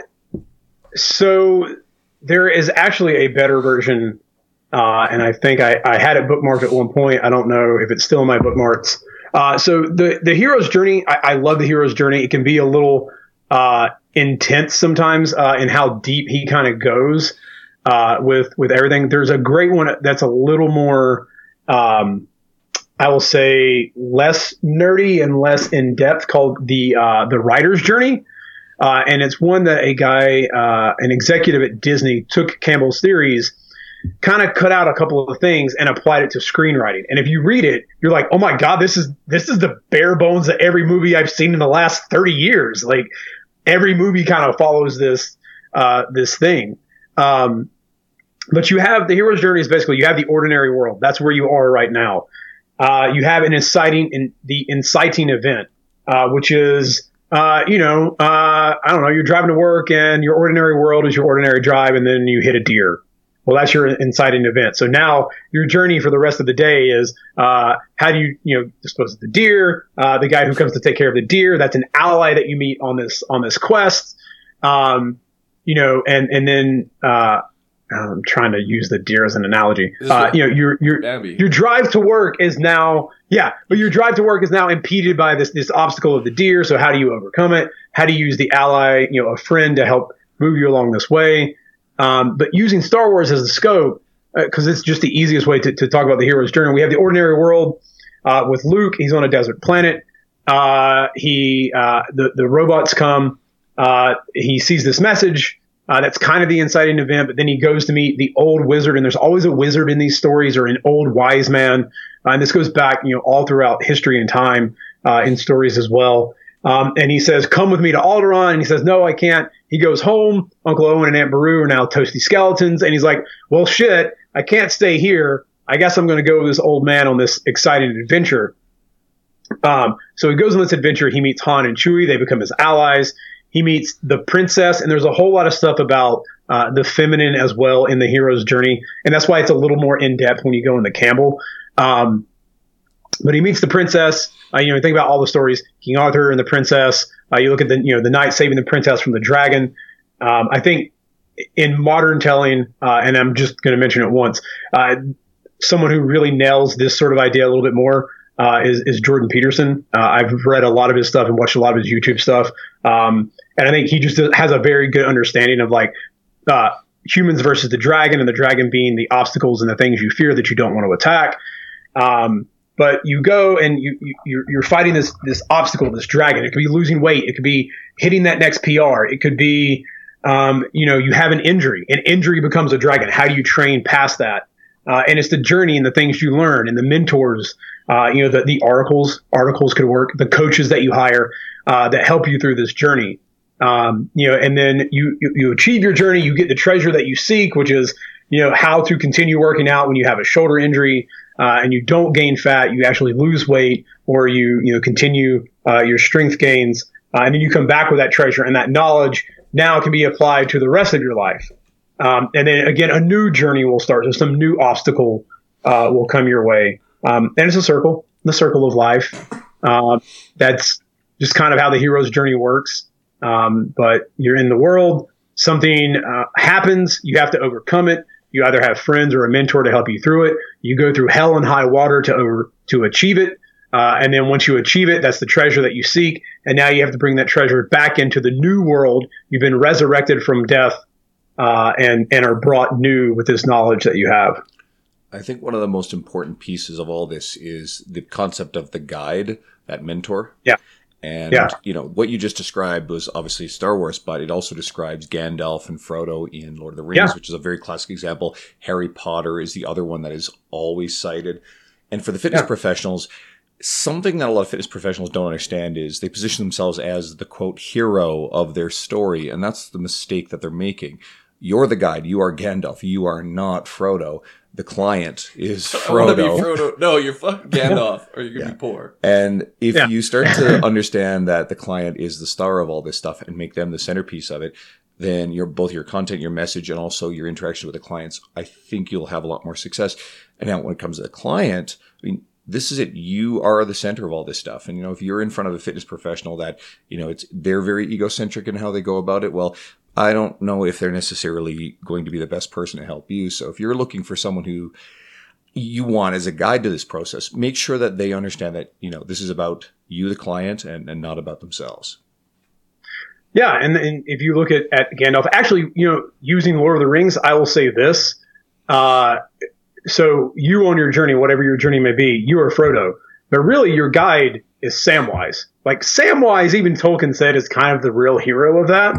so there is actually a better version, uh, and I think I, I had it bookmarked at one point. I don't know if it's still in my bookmarks. Uh, so the the hero's journey, I, I love the hero's journey. It can be a little uh, intense sometimes uh, in how deep he kind of goes uh, with with everything. There's a great one that's a little more. Um, I will say less nerdy and less in depth called the uh, the writer's journey. Uh, and it's one that a guy, uh, an executive at Disney, took Campbell's theories, kind of cut out a couple of things, and applied it to screenwriting. And if you read it, you're like, "Oh my god, this is this is the bare bones of every movie I've seen in the last 30 years." Like every movie kind of follows this uh, this thing. Um, but you have the hero's journey is basically you have the ordinary world. That's where you are right now. Uh, you have an inciting in the inciting event, uh, which is uh, you know, uh, I don't know, you're driving to work and your ordinary world is your ordinary drive, and then you hit a deer. Well, that's your inciting event. So now your journey for the rest of the day is uh, how do you you know dispose of the deer? Uh, the guy who comes to take care of the deer, that's an ally that you meet on this on this quest. Um, you know, and and then uh, I'm trying to use the deer as an analogy. Uh, you know, your your your drive to work is now yeah, but your drive to work is now impeded by this this obstacle of the deer. So how do you overcome it? How do you use the ally, you know, a friend to help move you along this way? Um, but using Star Wars as the scope because it's just the easiest way to, to talk about the hero's journey. We have the ordinary world uh, with Luke. He's on a desert planet. Uh, he uh, the the robots come. Uh, he sees this message. Uh, that's kind of the inciting event, but then he goes to meet the old wizard, and there's always a wizard in these stories or an old wise man. Uh, and this goes back, you know, all throughout history and time uh, in stories as well. Um, and he says, "Come with me to Alderaan," and he says, "No, I can't." He goes home. Uncle Owen and Aunt Beru are now toasty skeletons, and he's like, "Well, shit, I can't stay here. I guess I'm going to go with this old man on this exciting adventure." Um, so he goes on this adventure. He meets Han and Chewie. They become his allies. He meets the princess, and there's a whole lot of stuff about uh, the feminine as well in the hero's journey, and that's why it's a little more in depth when you go into Campbell. Um, but he meets the princess. Uh, you know, think about all the stories: King Arthur and the princess. Uh, you look at the you know the knight saving the princess from the dragon. Um, I think in modern telling, uh, and I'm just going to mention it once, uh, someone who really nails this sort of idea a little bit more uh, is, is Jordan Peterson. Uh, I've read a lot of his stuff and watched a lot of his YouTube stuff, um, and I think he just has a very good understanding of like uh, humans versus the dragon, and the dragon being the obstacles and the things you fear that you don't want to attack. Um, but you go and you, you you're, you're fighting this this obstacle, this dragon. It could be losing weight. It could be hitting that next PR. It could be um, you know you have an injury. An injury becomes a dragon. How do you train past that? Uh, and it's the journey and the things you learn and the mentors. Uh, you know the the articles articles could work. The coaches that you hire uh, that help you through this journey. Um, you know, and then you, you you achieve your journey. You get the treasure that you seek, which is you know how to continue working out when you have a shoulder injury uh, and you don't gain fat, you actually lose weight, or you you know continue uh, your strength gains, uh, and then you come back with that treasure and that knowledge now can be applied to the rest of your life. Um, and then again, a new journey will start. So some new obstacle uh, will come your way, um, and it's a circle, the circle of life. Uh, that's just kind of how the hero's journey works. Um, but you're in the world, something uh, happens, you have to overcome it. You either have friends or a mentor to help you through it. You go through hell and high water to over, to achieve it. Uh, and then once you achieve it, that's the treasure that you seek. And now you have to bring that treasure back into the new world. You've been resurrected from death, uh, and, and are brought new with this knowledge that you have. I think one of the most important pieces of all this is the concept of the guide, that mentor. Yeah. And, Yeah. you know, what you just described was obviously Star Wars, but it also describes Gandalf and Frodo in Lord of the Rings, Yeah. which is a very classic example. Harry Potter is the other one that is always cited. And for the fitness Yeah. professionals, something that a lot of fitness professionals don't understand is they position themselves as the quote hero of their story. And that's the mistake that they're making. You're the guide. You are Gandalf. You are not Frodo. The client is I be Frodo. Frodo. No, you're fucking Gandalf, or you're gonna be poor. And if Yeah. you start to understand that the client is the star of all this stuff and make them the centerpiece of it, then your both your content, your message, and also your interaction with the clients, I think you'll have a lot more success. And now when it comes to the client, I mean, this is it. You are the center of all this stuff. And you know, if you're in front of a fitness professional that, you know, it's they're very egocentric in how they go about it, well, I don't know if they're necessarily going to be the best person to help you. So if you're looking for someone who you want as a guide to this process, make sure that they understand that, you know, this is about you, the client, and, and not about themselves. Yeah, and, and if you look at, at Gandalf, actually, you know, using Lord of the Rings, I will say this. Uh, so you on your journey, whatever your journey may be, you are Frodo, but really your guide is Samwise. Like Samwise, even Tolkien said, is kind of the real hero of that.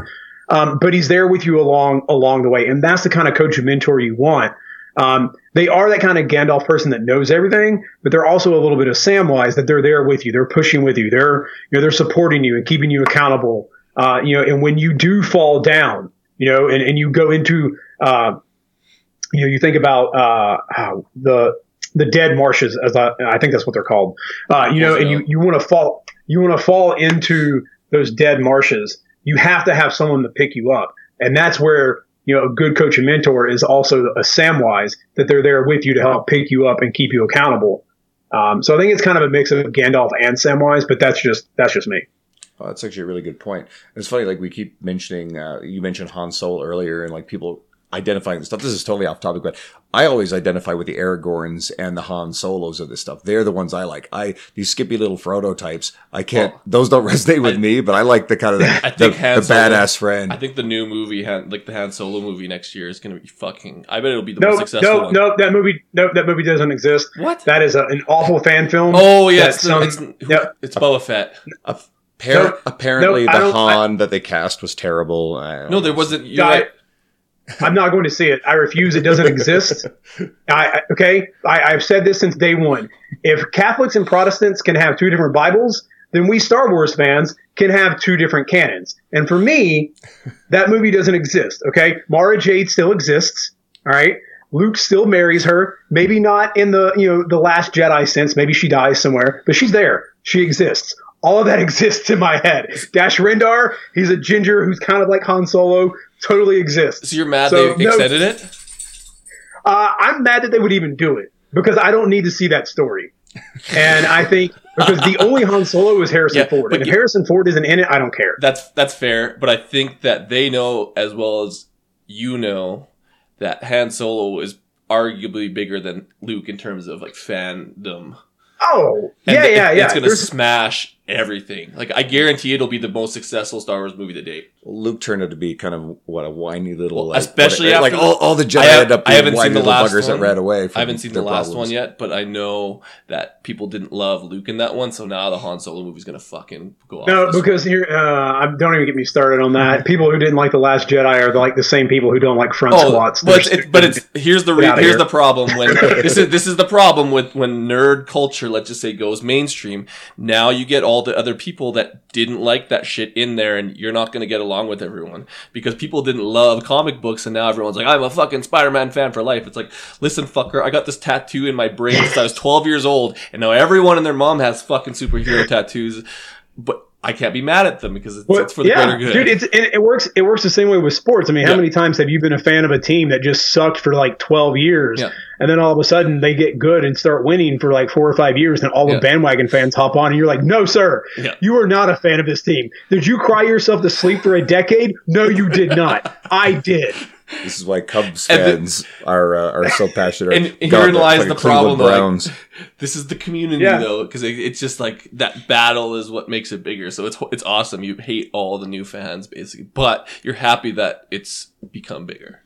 Um, but he's there with you along along the way, and that's the kind of coach and mentor you want. Um, they are that kind of Gandalf person that knows everything, but they're also a little bit of Samwise that they're there with you. They're pushing with you. They're you know they're supporting you and keeping you accountable. Uh, you know, and when you do fall down, you know, and, and you go into uh, you know, you think about uh, the the dead marshes, as I, I think that's what they're called. Uh, you know, and you, you want to fall you want to fall into those dead marshes. You have to have someone to pick you up, and that's where you know, a good coach and mentor is also a Samwise that they're there with you to help pick you up and keep you accountable. Um, so I think it's kind of a mix of Gandalf and Samwise, but that's just that's just me. Oh, that's actually a really good point. And it's funny, like we keep mentioning, uh, you mentioned Han Solo earlier, and like people identifying this stuff. This is totally off topic, but I always identify with the Aragorns and the Han Solos of this stuff. They're the ones I like. I these skippy little Frodo types. I can't; Well, those don't resonate with I- me. But I like the kind of the, I the, Han the Solo- badass friend. I think the new movie, Han, like the Han Solo movie next year, is going to be fucking. I bet it'll be the No, most successful no, one. no, that movie, no, that movie doesn't exist. What? That is a, an awful fan film. Oh yeah, it's, some- it's, who- yep. it's Boba Fett. Appar- No, apparently, no, the don't- I- Han that they cast was terrible. No, there wasn't. You're I- right. I'm not going to see it. I refuse. It doesn't exist. I, okay. I, I've said this since day one. If Catholics and Protestants can have two different Bibles, then we Star Wars fans can have two different canons. And for me, that movie doesn't exist. Okay, Mara Jade still exists. All right. Luke still marries her. Maybe not in the you know the Last Jedi sense. Maybe she dies somewhere, but she's there. She exists. All of that exists in my head. Dash Rendar, he's a ginger who's kind of like Han Solo. Totally exists. So you're mad So, they no- extended it? Uh, I'm mad that they would even do it because I don't need to see that story. And I think because the only Han Solo is Harrison Yeah, Ford, and if you- Harrison Ford isn't in it, I don't care. That's that's fair, but I think that they know as well as you know that Han Solo is arguably bigger than Luke in terms of like fandom. Oh, And yeah, yeah, yeah. It's gonna There's- smash everything. Like I guarantee it'll be the most successful Star Wars movie to date. Luke turned out to be kind of what a whiny little, Well, like, especially what- like after all, the- all the Jedi I have- end up I being haven't seen whiny the little last buggers one. that ran away. From I haven't seen the last problems. one yet, but I know that people didn't love Luke in that one, so now the Han Solo movie's gonna fucking go off. no, this because here, uh, I don't even get me started on that. People who didn't like the Last Jedi are like the same people who don't like front Oh, squats. but They're it's, but it's here's the re- here's here. the problem when this is this is the problem with when nerd culture, let's just say, goes mainstream. Now you get all the other people that didn't like that shit in there, and you're not going to get along with everyone because people didn't love comic books, and now everyone's like, I'm a fucking Spider-Man fan for life. It's like, listen, fucker, I got this tattoo in my brain since I was 12 years old, and now everyone and their mom has fucking superhero tattoos, but. I can't be mad at them because it's, Well, it's for the yeah, greater good. dude. It's it, it works. It works the same way with sports. I mean, how Yeah. many times have you been a fan of a team that just sucked for like twelve years, Yeah. and then all of a sudden they get good and start winning for like four or five years, and all the bandwagon fans hop on, and you're like, "No, sir, you are not a fan of this team. Did you cry yourself to sleep for a decade? No, you did not. I did. This is why Cubs And the- fans are uh, are so passionate. And about herein the lies fucking the Cleveland problem, like- this is the community Yeah. though because it, it's just like that battle is what makes it bigger so it's it's awesome you hate all the new fans basically but you're happy that it's become bigger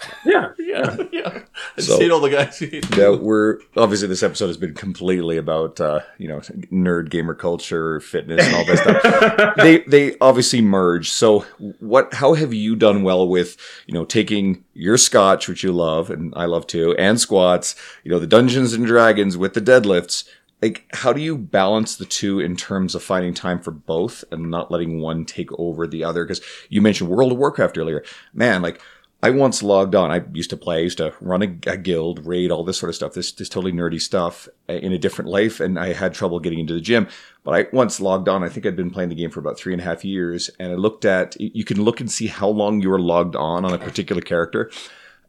Yeah, yeah yeah i just So- hate all the guys Now we're obviously this episode has been completely about uh, you know nerd gamer culture, fitness, and all that stuff. they they obviously merge. So what? How have you done well with you know taking your Scotch, which you love and I love too, and squats? You know the Dungeons and Dragons with the deadlifts. Like, how do you balance the two in terms of finding time for both and not letting one take over the other? Because you mentioned World of Warcraft earlier. Man, like I once logged on. I used to play. I used to run a, a guild, raid, all this sort of stuff. This this totally nerdy stuff uh, in a different life, and I had trouble getting into the gym. But I once logged on. I think I'd been playing the game for about three and a half years, and I looked at. You can look and see how long you were logged on on a particular character.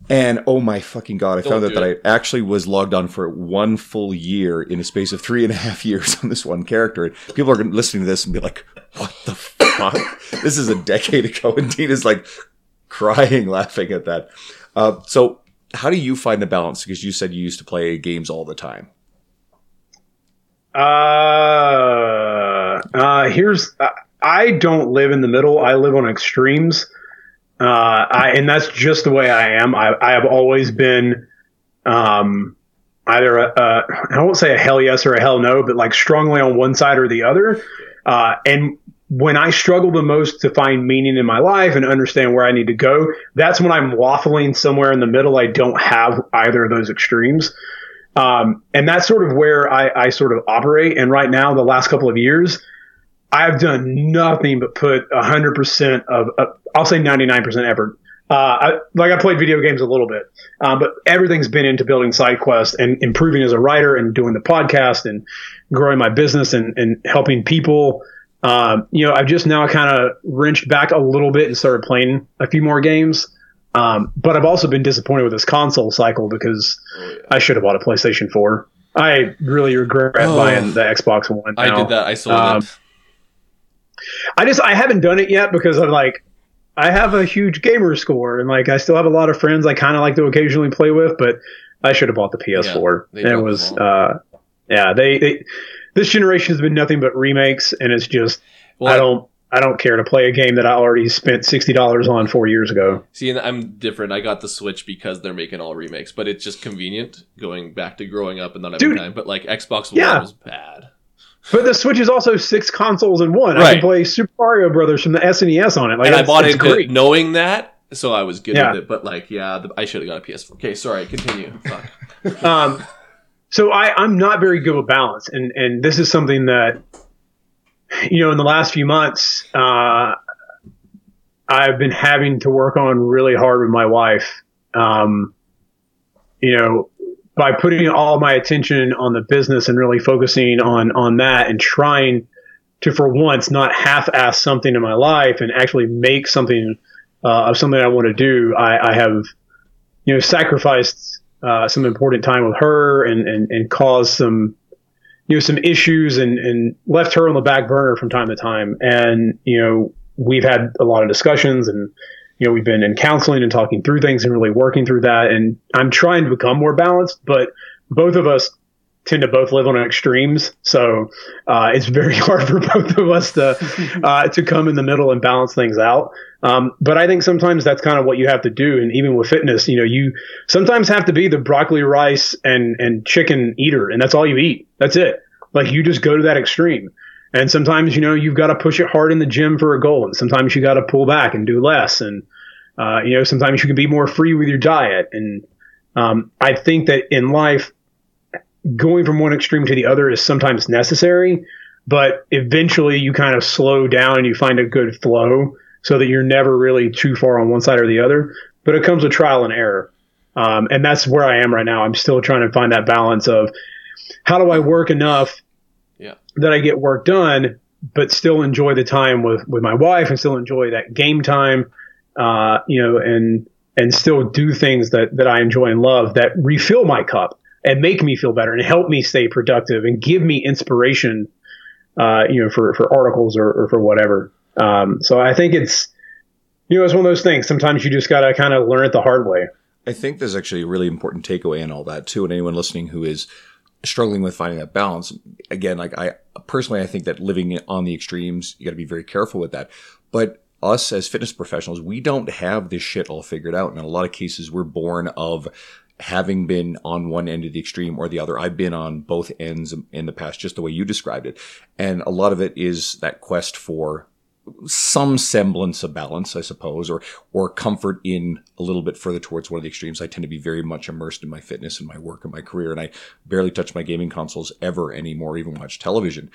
And oh my fucking god, I found out that it. I actually was logged on for one full year in a space of three and a half years on this one character. And people are listening to this and be like, "What the fuck? this is a decade ago." And Dina's like crying, laughing at that. Uh, so, how do you find the balance? Because you said you used to play games all the time. Uh, uh, here's uh, I don't live in the middle. I live on extremes. Uh, I, and that's just the way I am. I, I have always been, um, either a, a, I won't say a hell yes or a hell no, but like strongly on one side or the other. Uh, and when I struggle the most to find meaning in my life and understand where I need to go, that's when I'm waffling somewhere in the middle. I don't have either of those extremes. Um, and that's sort of where I, I sort of operate. And right now, the last couple of years, I've done nothing but put 100% of, uh, I'll say 99% effort. Uh, I, like I played video games a little bit, uh, but everything's been into building side quests and improving as a writer and doing the podcast and growing my business and, and helping people. Um, you know, I've just now kind of wrenched back a little bit and started playing a few more games. Um, but I've also been disappointed with this console cycle because. I should have bought a PlayStation 4. I really regret Oh. buying the Xbox One. I did that. I sold Um, it. I just I haven't done it yet because I'm like I have a huge gamer score and like I still have a lot of friends I kind of like to occasionally play with, but I should have bought the PS4. they and it was uh yeah they, they this generation has been nothing but remakes and it's just Well, I don't I don't care to play a game that I already spent sixty dollars on four years ago. See, and I'm different. I got the Switch because they're making all remakes, but it's just convenient going back to growing up and not having Dude. time. But like Xbox Yeah. Was bad. But the Switch is also six consoles in one. I can play Super Mario Brothers from the SNES on it. Like and I bought into great. it knowing that, so I was good Yeah. with it. But like, yeah, the, I should have got a PS4. Okay, sorry, continue. Fuck. Um, so I, I'm not very good with balance, and and this is something that you know in the last few months uh, I've been having to work on really hard with my wife. Um, you know, by putting all my attention on the business and really focusing on on that, and trying to for once not half-ass something in my life and actually make something uh, of something I want to do. I, I have you know sacrificed uh, some important time with her and, and, and caused some, you know, some issues and, and left her on the back burner from time to time. And, you know, we've had a lot of discussions and, you know, we've been in counseling and talking through things and really working through that. And I'm trying to become more balanced, but both of us tend to both live on extremes. So, uh, it's very hard for both of us to, uh, to come in the middle and balance things out. Um, but I think sometimes that's kind of what you have to do. And even with fitness, you know, you sometimes have to be the broccoli, rice, and, and chicken eater. And that's all you eat. That's it. Like you just go to that extreme. And sometimes, you know, you've got to push it hard in the gym for a goal. And sometimes you got to pull back and do less. And, uh, you know, sometimes you can be more free with your diet. And, um, I think that in life, going from one extreme to the other is sometimes necessary, but eventually you kind of slow down and you find a good flow so that you're never really too far on one side or the other. But it comes with trial and error. Um, and that's where I am right now. I'm still trying to find that balance of how do I work enough Yeah. that I get work done, but still enjoy the time with, with my wife and still enjoy that game time, uh, you know, and, and still do things that, that I enjoy and love that refill my cup and make me feel better and help me stay productive and give me inspiration, uh, you know, for, for articles or, or for whatever. Um, so I think it's, you know, it's one of those things. Sometimes you just got to kind of learn it the hard way. I think there's actually a really important takeaway in all that too. And anyone listening who is struggling with finding that balance, again, like I personally, I think that living on the extremes, you got to be very careful with that. But us as fitness professionals, we don't have this shit all figured out. And in a lot of cases, we're born of having been on one end of the extreme or the other. I've been on both ends in the past, just the way you described it. And a lot of it is that quest for some semblance of balance, I suppose, or or comfort in a little bit further towards one of the extremes. I tend to be very much immersed in my fitness and my work and my career, and I barely touch my gaming consoles ever anymore, even watch television.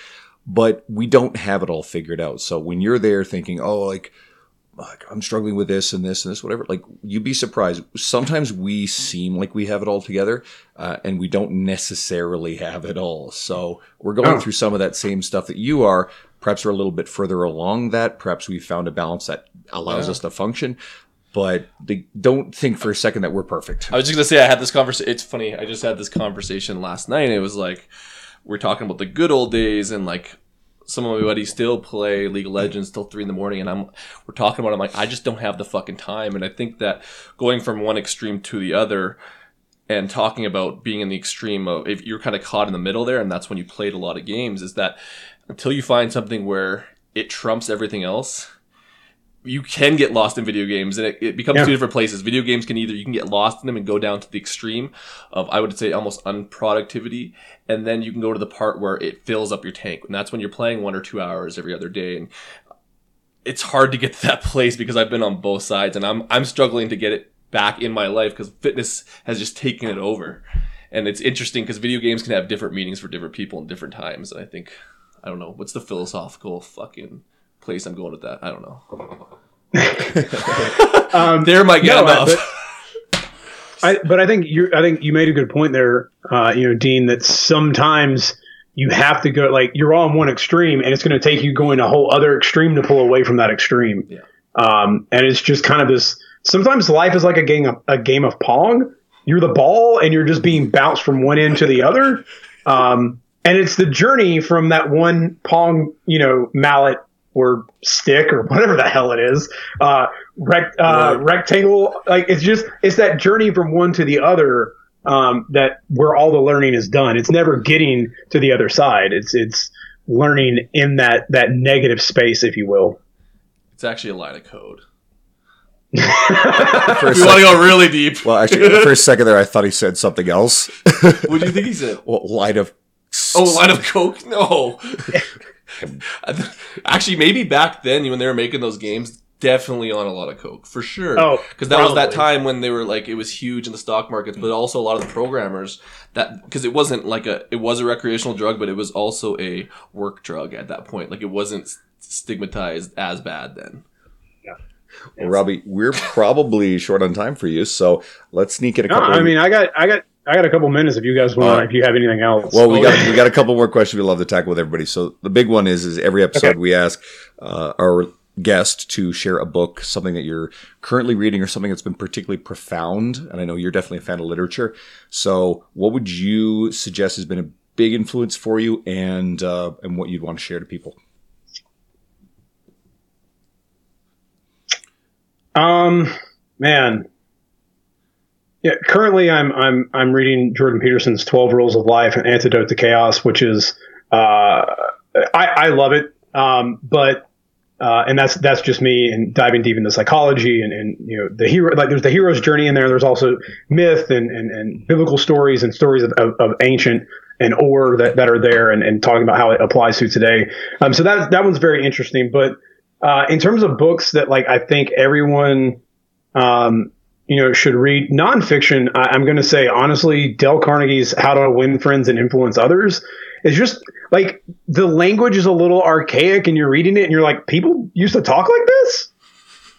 But we don't have it all figured out. So when you're there thinking, oh, like, like I'm struggling with this and this and this, whatever, like you'd be surprised. Sometimes we seem like we have it all together, uh, and we don't necessarily have it all. So we're going Oh. through some of that same stuff that you are. Perhaps we're a little bit further along that. Perhaps we found a balance that allows Yeah. us to function. But they don't think for a second that we're perfect. I was just gonna say I had this conversation. It's funny. I just had this conversation last night. And it was like we're talking about the good old days, and like some of my buddies still play League of Legends till three in the morning, and I'm we're talking about. It, I'm like, I just don't have the fucking time, and I think that going from one extreme to the other. And talking about being in the extreme of if you're kind of caught in the middle there, and that's when you played a lot of games, is that until you find something where it trumps everything else, you can get lost in video games and it, it becomes Yeah. two different places. Video games can either you can get lost in them and go down to the extreme of I would say almost unproductivity, and then you can go to the part where it fills up your tank, and that's when you're playing one or two hours every other day. And it's hard to get to that place because I've been on both sides, and I'm I'm struggling to get it back in my life because fitness has just taken it over. And it's interesting because video games can have different meanings for different people in different times. And I think I don't know what's the philosophical fucking place I'm going with that. I don't know. Um, There might get No, enough. I, but I think you I think you made a good point there, uh, you know, Dean, that sometimes you have to go like you're on one extreme and it's going to take you going a whole other extreme to pull away from that extreme. Yeah. Um, and it's just kind of this sometimes life is like a game of, a game of pong. You're the ball, and you're just being bounced from one end to the other. Um, and it's the journey from that one pong, you know, mallet or stick or whatever the hell it is, uh, rect, uh, Right. rectangle. Like it's just it's that journey from one to the other um, that where all the learning is done. It's never getting to the other side. It's it's learning in that that negative space, if you will. It's actually a line of code. For a If we want to go really deep. well, actually, for a second there, I thought he said something else. what do you think he said? well, line of. Oh, a line of coke? No. Actually, maybe back then when they were making those games, definitely on a lot of coke for sure. Oh, because that was that time when they were like it was huge in the stock markets, but also a lot of the programmers that because it wasn't like a it was a recreational drug, but it was also a work drug at that point. Like it wasn't stigmatized as bad then. Yeah. Well, Robbie, we're probably short on time for you, so let's sneak in a No, couple. I of- mean, I got I got I got a couple minutes if you guys want. Uh, if you have anything else. Well, we Oh, got we got a couple more questions we love to tackle with everybody. So the big one is is every episode Okay. we ask uh, our guest to share a book, something that you're currently reading, or something that's been particularly profound. And I know you're definitely a fan of literature. So what would you suggest has been a big influence for you, and uh, and what you'd want to share to people? Um, man. Yeah, currently I'm I'm I'm reading Jordan Peterson's Twelve Rules of Life: An Antidote to Chaos, which is uh, I I love it. Um, but uh, and that's that's just me and diving deep into psychology and, and you know the hero like there's the hero's journey in there. There's also myth and, and, and biblical stories and stories of, of, of ancient and or that, that are there and, and talking about how it applies to today. Um, so that that one's very interesting. But uh, in terms of books that like I think everyone um, you know should read nonfiction, I, I'm going to say honestly, Dale Carnegie's How to Win Friends and Influence Others is just like the language is a little archaic, and you're reading it and you're like, people used to talk like this,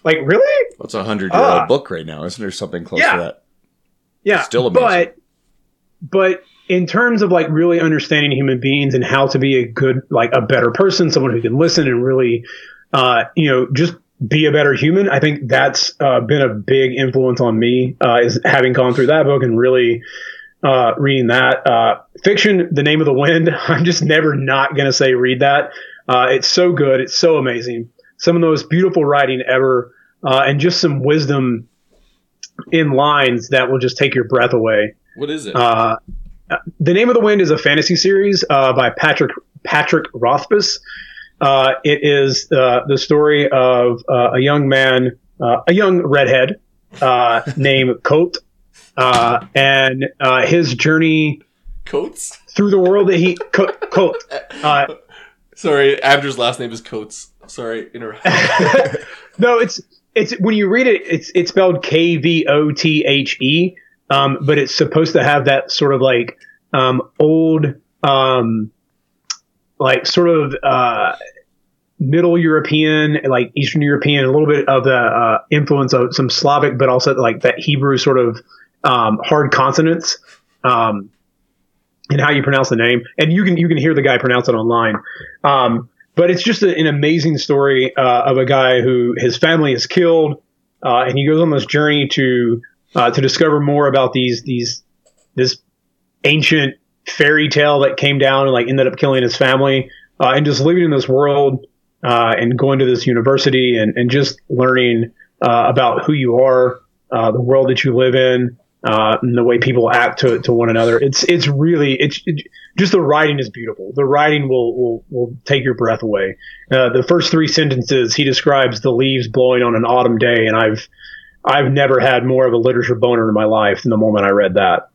like really? Well, it's a hundred year old Ah. book right now, isn't there? Something close Yeah. to that. Yeah, Still amazing. But but in terms of like really understanding human beings and how to be a good like a better person, someone who can listen and really uh, you know just be a better human, I think that's uh, been a big influence on me uh, is having gone through that book and really uh, reading that uh, fiction. The Name of the Wind. I'm just never not gonna say read that. Uh, it's so good. It's so amazing. Some of the most beautiful writing ever, uh, and just some wisdom in lines that will just take your breath away. What is it? Uh, the Name of the Wind is a fantasy series uh, by Patrick Patrick Rothfuss. Uh, it is uh, the story of uh, a young man, uh, a young redhead uh, named Colt, uh, and uh, his journey Coates? through the world that he Co- Colt. Uh, Sorry, Andrew's last name is Coates. Sorry, interrupt. no, it's it's when you read it, it's it's spelled K V O T H E, um, but it's supposed to have that sort of like um, old, um, like sort of uh, Middle European, like Eastern European, a little bit of the uh, influence of some Slavic, but also like that Hebrew sort of um, hard consonants. Um, and how you pronounce the name, and you can you can hear the guy pronounce it online. Um, but it's just a, an amazing story uh, of a guy who his family is killed, uh, and he goes on this journey to uh, to discover more about these these this ancient fairy tale that came down and like ended up killing his family, uh, and just living in this world uh, and going to this university and and just learning uh, about who you are, uh, the world that you live in. Uh, and the way people act to, to one another, it's it's really it's it, just the writing is beautiful. The writing will will, will take your breath away. Uh, the first three sentences, he describes the leaves blowing on an autumn day, and I've I've never had more of a literature boner in my life than the moment I read that.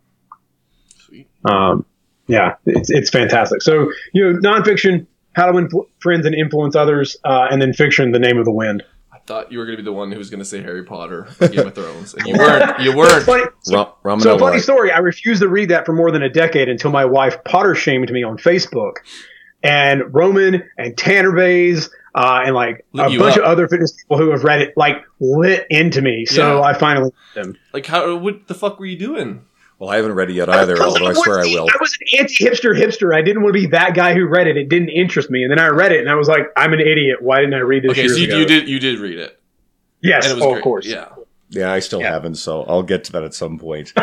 Sweet. Um, yeah, it's it's fantastic. So you know, nonfiction, how to win f- friends and influence others, uh, and then fiction, the name of the wind. I thought you were going to be the one who was going to say Harry Potter Game of Thrones, and you weren't. You weren't. Funny, Ra- Ramen So funny story. I refused to read that for more than a decade until my wife Potter shamed me on Facebook, and Roman and Tanner Baze uh, and like Lit a bunch up. of other fitness people who have read it like lit into me. So Yeah. I finally them. Like, how? What the fuck were you doing? Well, I haven't read it yet either, although I swear I will. I was an anti-hipster hipster. I didn't want to be that guy who read it. It didn't interest me, and then I read it, and I was like, "I'm an idiot. Why didn't I read this?" Okay, years so you, ago? you did. You did read it, Yes, and it was oh, of course. Yeah. Yeah, I still Yeah. haven't, so I'll get to that at some point.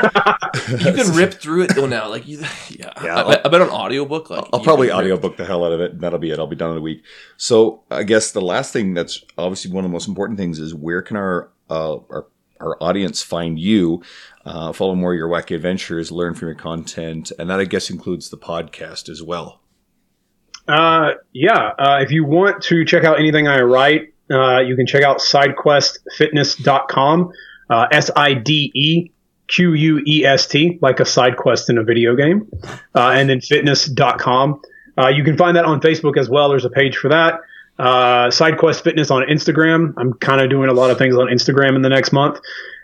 You can rip through it though now. Like, you, yeah, Yeah, I, bet- I bet an audiobook. Like, I'll you probably can rip- audiobook the hell out of it, and that'll be it. I'll be done in a week. So I guess the last thing that's obviously one of the most important things is where can our uh, our, our audience find you, uh, follow more of your wacky adventures, learn from your content, and that I guess includes the podcast as well. Uh, yeah. Uh, if you want to check out anything I write, uh, you can check out sidequestfitness.com. Uh, S I D E Q U E S T, like a side quest in a video game. Uh, and then fitness.com. Uh, you can find that on Facebook as well. There's a page for that. Uh, SideQuest Fitness on Instagram. I'm kind of doing a lot of things on Instagram in the next month.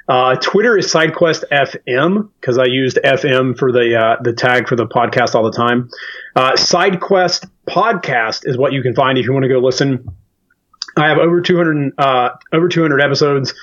Uh, Twitter is SideQuest FM because I used FM for the uh, the tag for the podcast all the time. Uh, SideQuest Podcast is what you can find if you want to go listen. I have over 200 uh, over 200 episodes,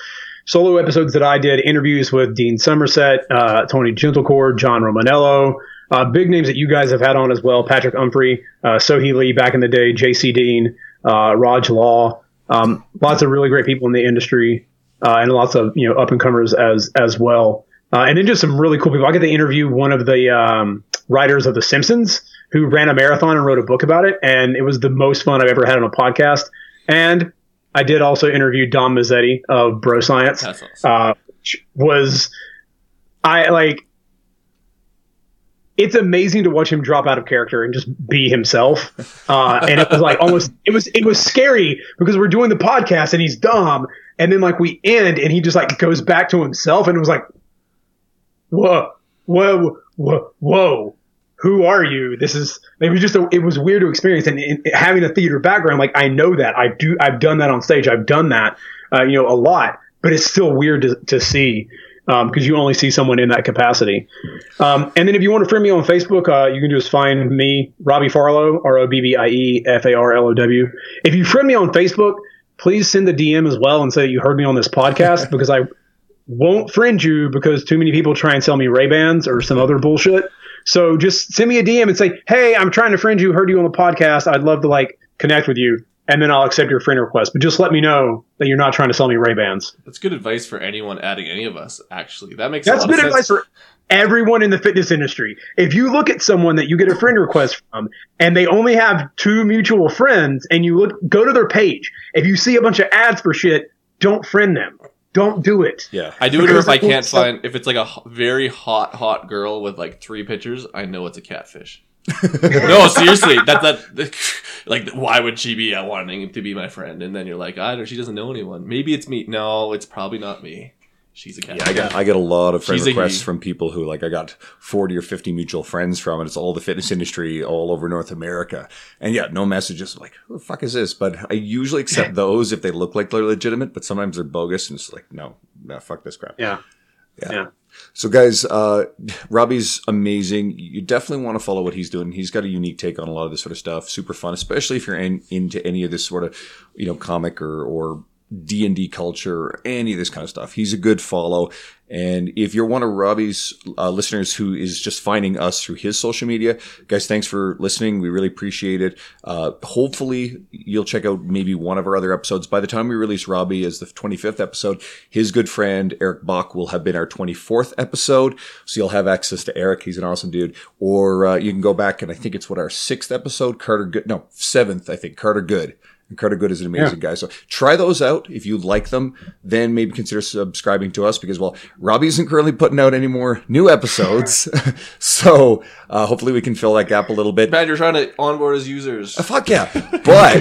solo episodes that I did, interviews with Dean Somerset, uh, Tony Gentilcore, John Romaniello, uh, big names that you guys have had on as well, Patrick Umphrey, Sohee Lee back in the day, J.C. Deen, uh, Raj Law, um, lots of really great people in the industry, uh, and lots of you know up and comers as as well. Uh, and then just some really cool people. I got to interview one of the um, writers of The Simpsons who ran a marathon and wrote a book about it, and it was the most fun I've ever had on a podcast. And I did also interview Dom Mazzetti of Bro Science, awesome. uh, which was I like. It's amazing to watch him drop out of character and just be himself. Uh, and it was like almost it was it was scary because we're doing the podcast and he's dumb, and then like we end and he just like goes back to himself and it was like, whoa, whoa, whoa, whoa. Who are you? This is it was just a, it was weird to experience and, and having a theater background. Like I know that I do I've done that on stage. I've done that uh, you know a lot, but it's still weird to, to see because you only see someone in that capacity. Um, and then if you want to friend me on Facebook, uh, you can just find me, Robbie Farlow, R O B B I E F A R L O W. If you friend me on Facebook, please send a DM as well and say that you heard me on this podcast because I won't friend you because too many people try and sell me Ray Bans or some other bullshit. So just send me a DM and say, "Hey, I'm trying to friend you. Heard you on the podcast. I'd love to like connect with you." And then I'll accept your friend request. But just let me know that you're not trying to sell me Ray Bans. That's good advice for anyone adding any of us. Actually, that makes sense. That's a lot good of advice sense. for everyone in the fitness industry. If you look at someone that you get a friend request from and they only have two mutual friends and you look go to their page, if you see a bunch of ads for shit, don't friend them. Don't do it. Yeah. I do it if I can't sell- find if it's like a very hot, hot girl with like three pictures. I know it's a catfish. no, seriously, that that like why would she be uh, wanting to be my friend? And then you're like, I don't. She doesn't know anyone. Maybe it's me. No, it's probably not me. She's a Yeah. I get I get a lot of friend She's requests from people who like I got forty or fifty mutual friends from, and it's all the fitness industry all over North America. And yeah, no messages like who the fuck is this? But I usually accept those if they look like they're legitimate, but sometimes they're bogus, and it's like no, no, fuck this crap. Yeah. Yeah. So, guys, uh, Robbie's amazing. You definitely want to follow what he's doing. He's got a unique take on a lot of this sort of stuff. Super fun, especially if you're in, into any of this sort of, you know, comic or or D and D culture any of this kind of stuff. He's a good follow. And if you're one of Robbie's uh, listeners who is just finding us through his social media, guys, thanks for listening. We really appreciate it. Uh, hopefully, you'll check out maybe one of our other episodes. By the time we release Robbie as the 25th episode, his good friend Eric Bach will have been our 24th episode. So you'll have access to Eric. He's an awesome dude. Or uh, you can go back and I think it's what our sixth episode, Carter Good. No, seventh, I think, Carter Good. And Carter Good is an amazing guy. So try those out. If you like them, then maybe consider subscribing to us because, well, Robbie isn't currently putting out any more new episodes. so uh, hopefully we can fill that gap a little bit. Bad, you're trying to onboard as users. Fuck yeah. But, but,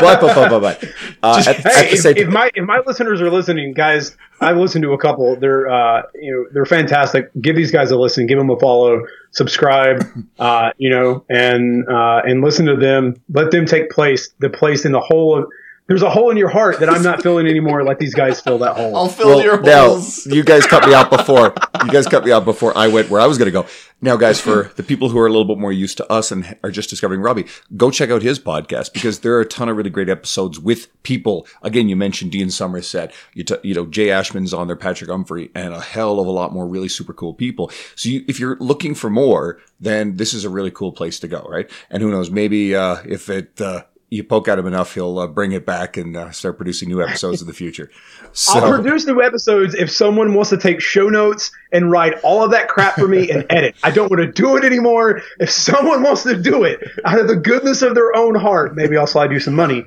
but, but, but, but. Uh, at, at Hey, the if, if my if my listeners are listening, guys, I've listened to a couple. They're uh, you know they're fantastic. Give these guys a listen. Give them a follow. Subscribe. Uh, you know, and uh, and listen to them. Let them take place. The place in the whole of. There's a hole in your heart that I'm not filling anymore. Let these guys fill that hole. I'll fill your holes. now, you guys cut me out before. You guys cut me out before I went where I was going to go. Now, guys, for the people who are a little bit more used to us and are just discovering Robbie, go check out his podcast because there are a ton of really great episodes with people. Again, you mentioned Dean Somerset, you, t- you know, Jay Ashman's on there, Patrick Umphrey, and a hell of a lot more really super cool people. So you, if you're looking for more, then this is a really cool place to go, right? And who knows, maybe, uh, if it, uh, you poke at him enough, he'll uh, bring it back and uh, start producing new episodes in the future. So, I'll produce new episodes if someone wants to take show notes and write all of that crap for me and edit. I don't want to do it anymore. If someone wants to do it out of the goodness of their own heart, maybe I'll slide you some money.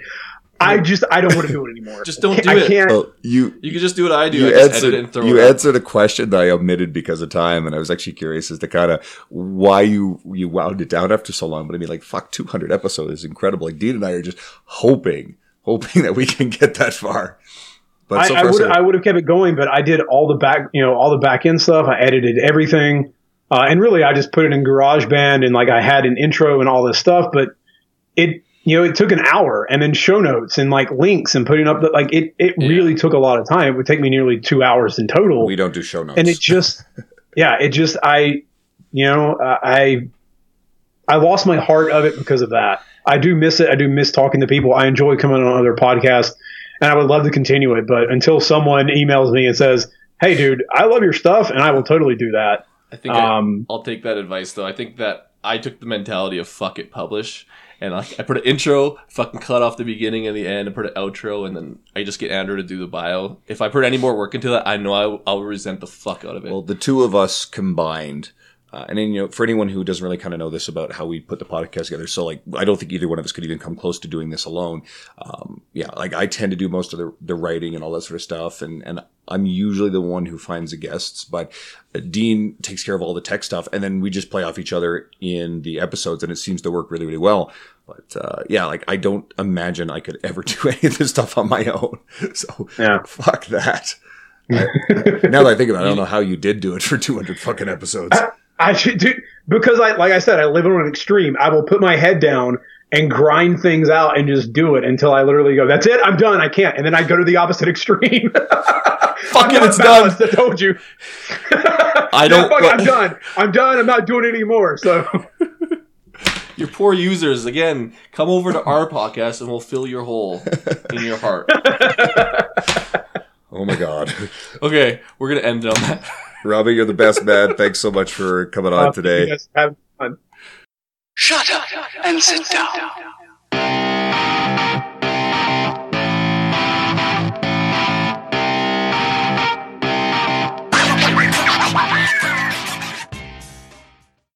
I just I don't want to do it anymore. Just don't do I it. can't. oh, you You can just do what I do. you I just answered edit it and throw you it answered a question that I omitted because of time, and I was actually curious as to kind of why you you wound it down after so long. But I mean, like, fuck, two hundred episodes is incredible. Like Dean and I are just hoping, hoping that we can get that far. But I, so I far, would so I would have kept it going, but I did all the back you know all the back end stuff. I edited everything, uh, and really I just put it in GarageBand and like I had an intro and all this stuff. But it you know it took an hour and then show notes and like links and putting up the like it it Yeah. really took a lot of time. It would take me nearly two hours in total. we don't do show notes. and it just yeah it just i you know uh, i i lost my heart of it because of that i do miss it i do miss talking to people i enjoy coming on other podcasts and i would love to continue it but until someone emails me and says hey dude i love your stuff and i will totally do that I think I, um I'll take that advice though. I think that I took the mentality of fuck it, publish, and like I put an intro, fucking cut off the beginning and the end, and put an outro, and then I just get Andrew to do the bio. If I put any more work into that, I know I, I'll resent the fuck out of it. Well, the two of us combined, uh, and then you know, for anyone who doesn't really kind of know this about how we put the podcast together, so like, I don't think either one of us could even come close to doing this alone. Um, yeah, like I tend to do most of the, the writing and all that sort of stuff, and and I'm usually the one who finds the guests, but uh, Dean takes care of all the tech stuff, and then we just play off each other in the episodes, and it seems to work really, really well. But uh, yeah, like I don't imagine I could ever do any of this stuff on my own. So Yeah. fuck that. I- now that I think about it, I don't know how you did do it for 200 fucking episodes. I should do because i like i said i live on an extreme i will put my head down and grind things out and just do it until i literally go that's it i'm done i can't and then i go to the opposite extreme fuck it, not it's done. I told you. I don't. Fuck, I'm done. I'm done. I'm not doing it anymore. So Your poor users again. Come over to our podcast, and we'll fill your hole in your heart. Oh my god. Okay, we're gonna end it on that. Robbie, you're the best man. Thanks so much for coming on uh, today. you guys have fun. Shut up and sit down.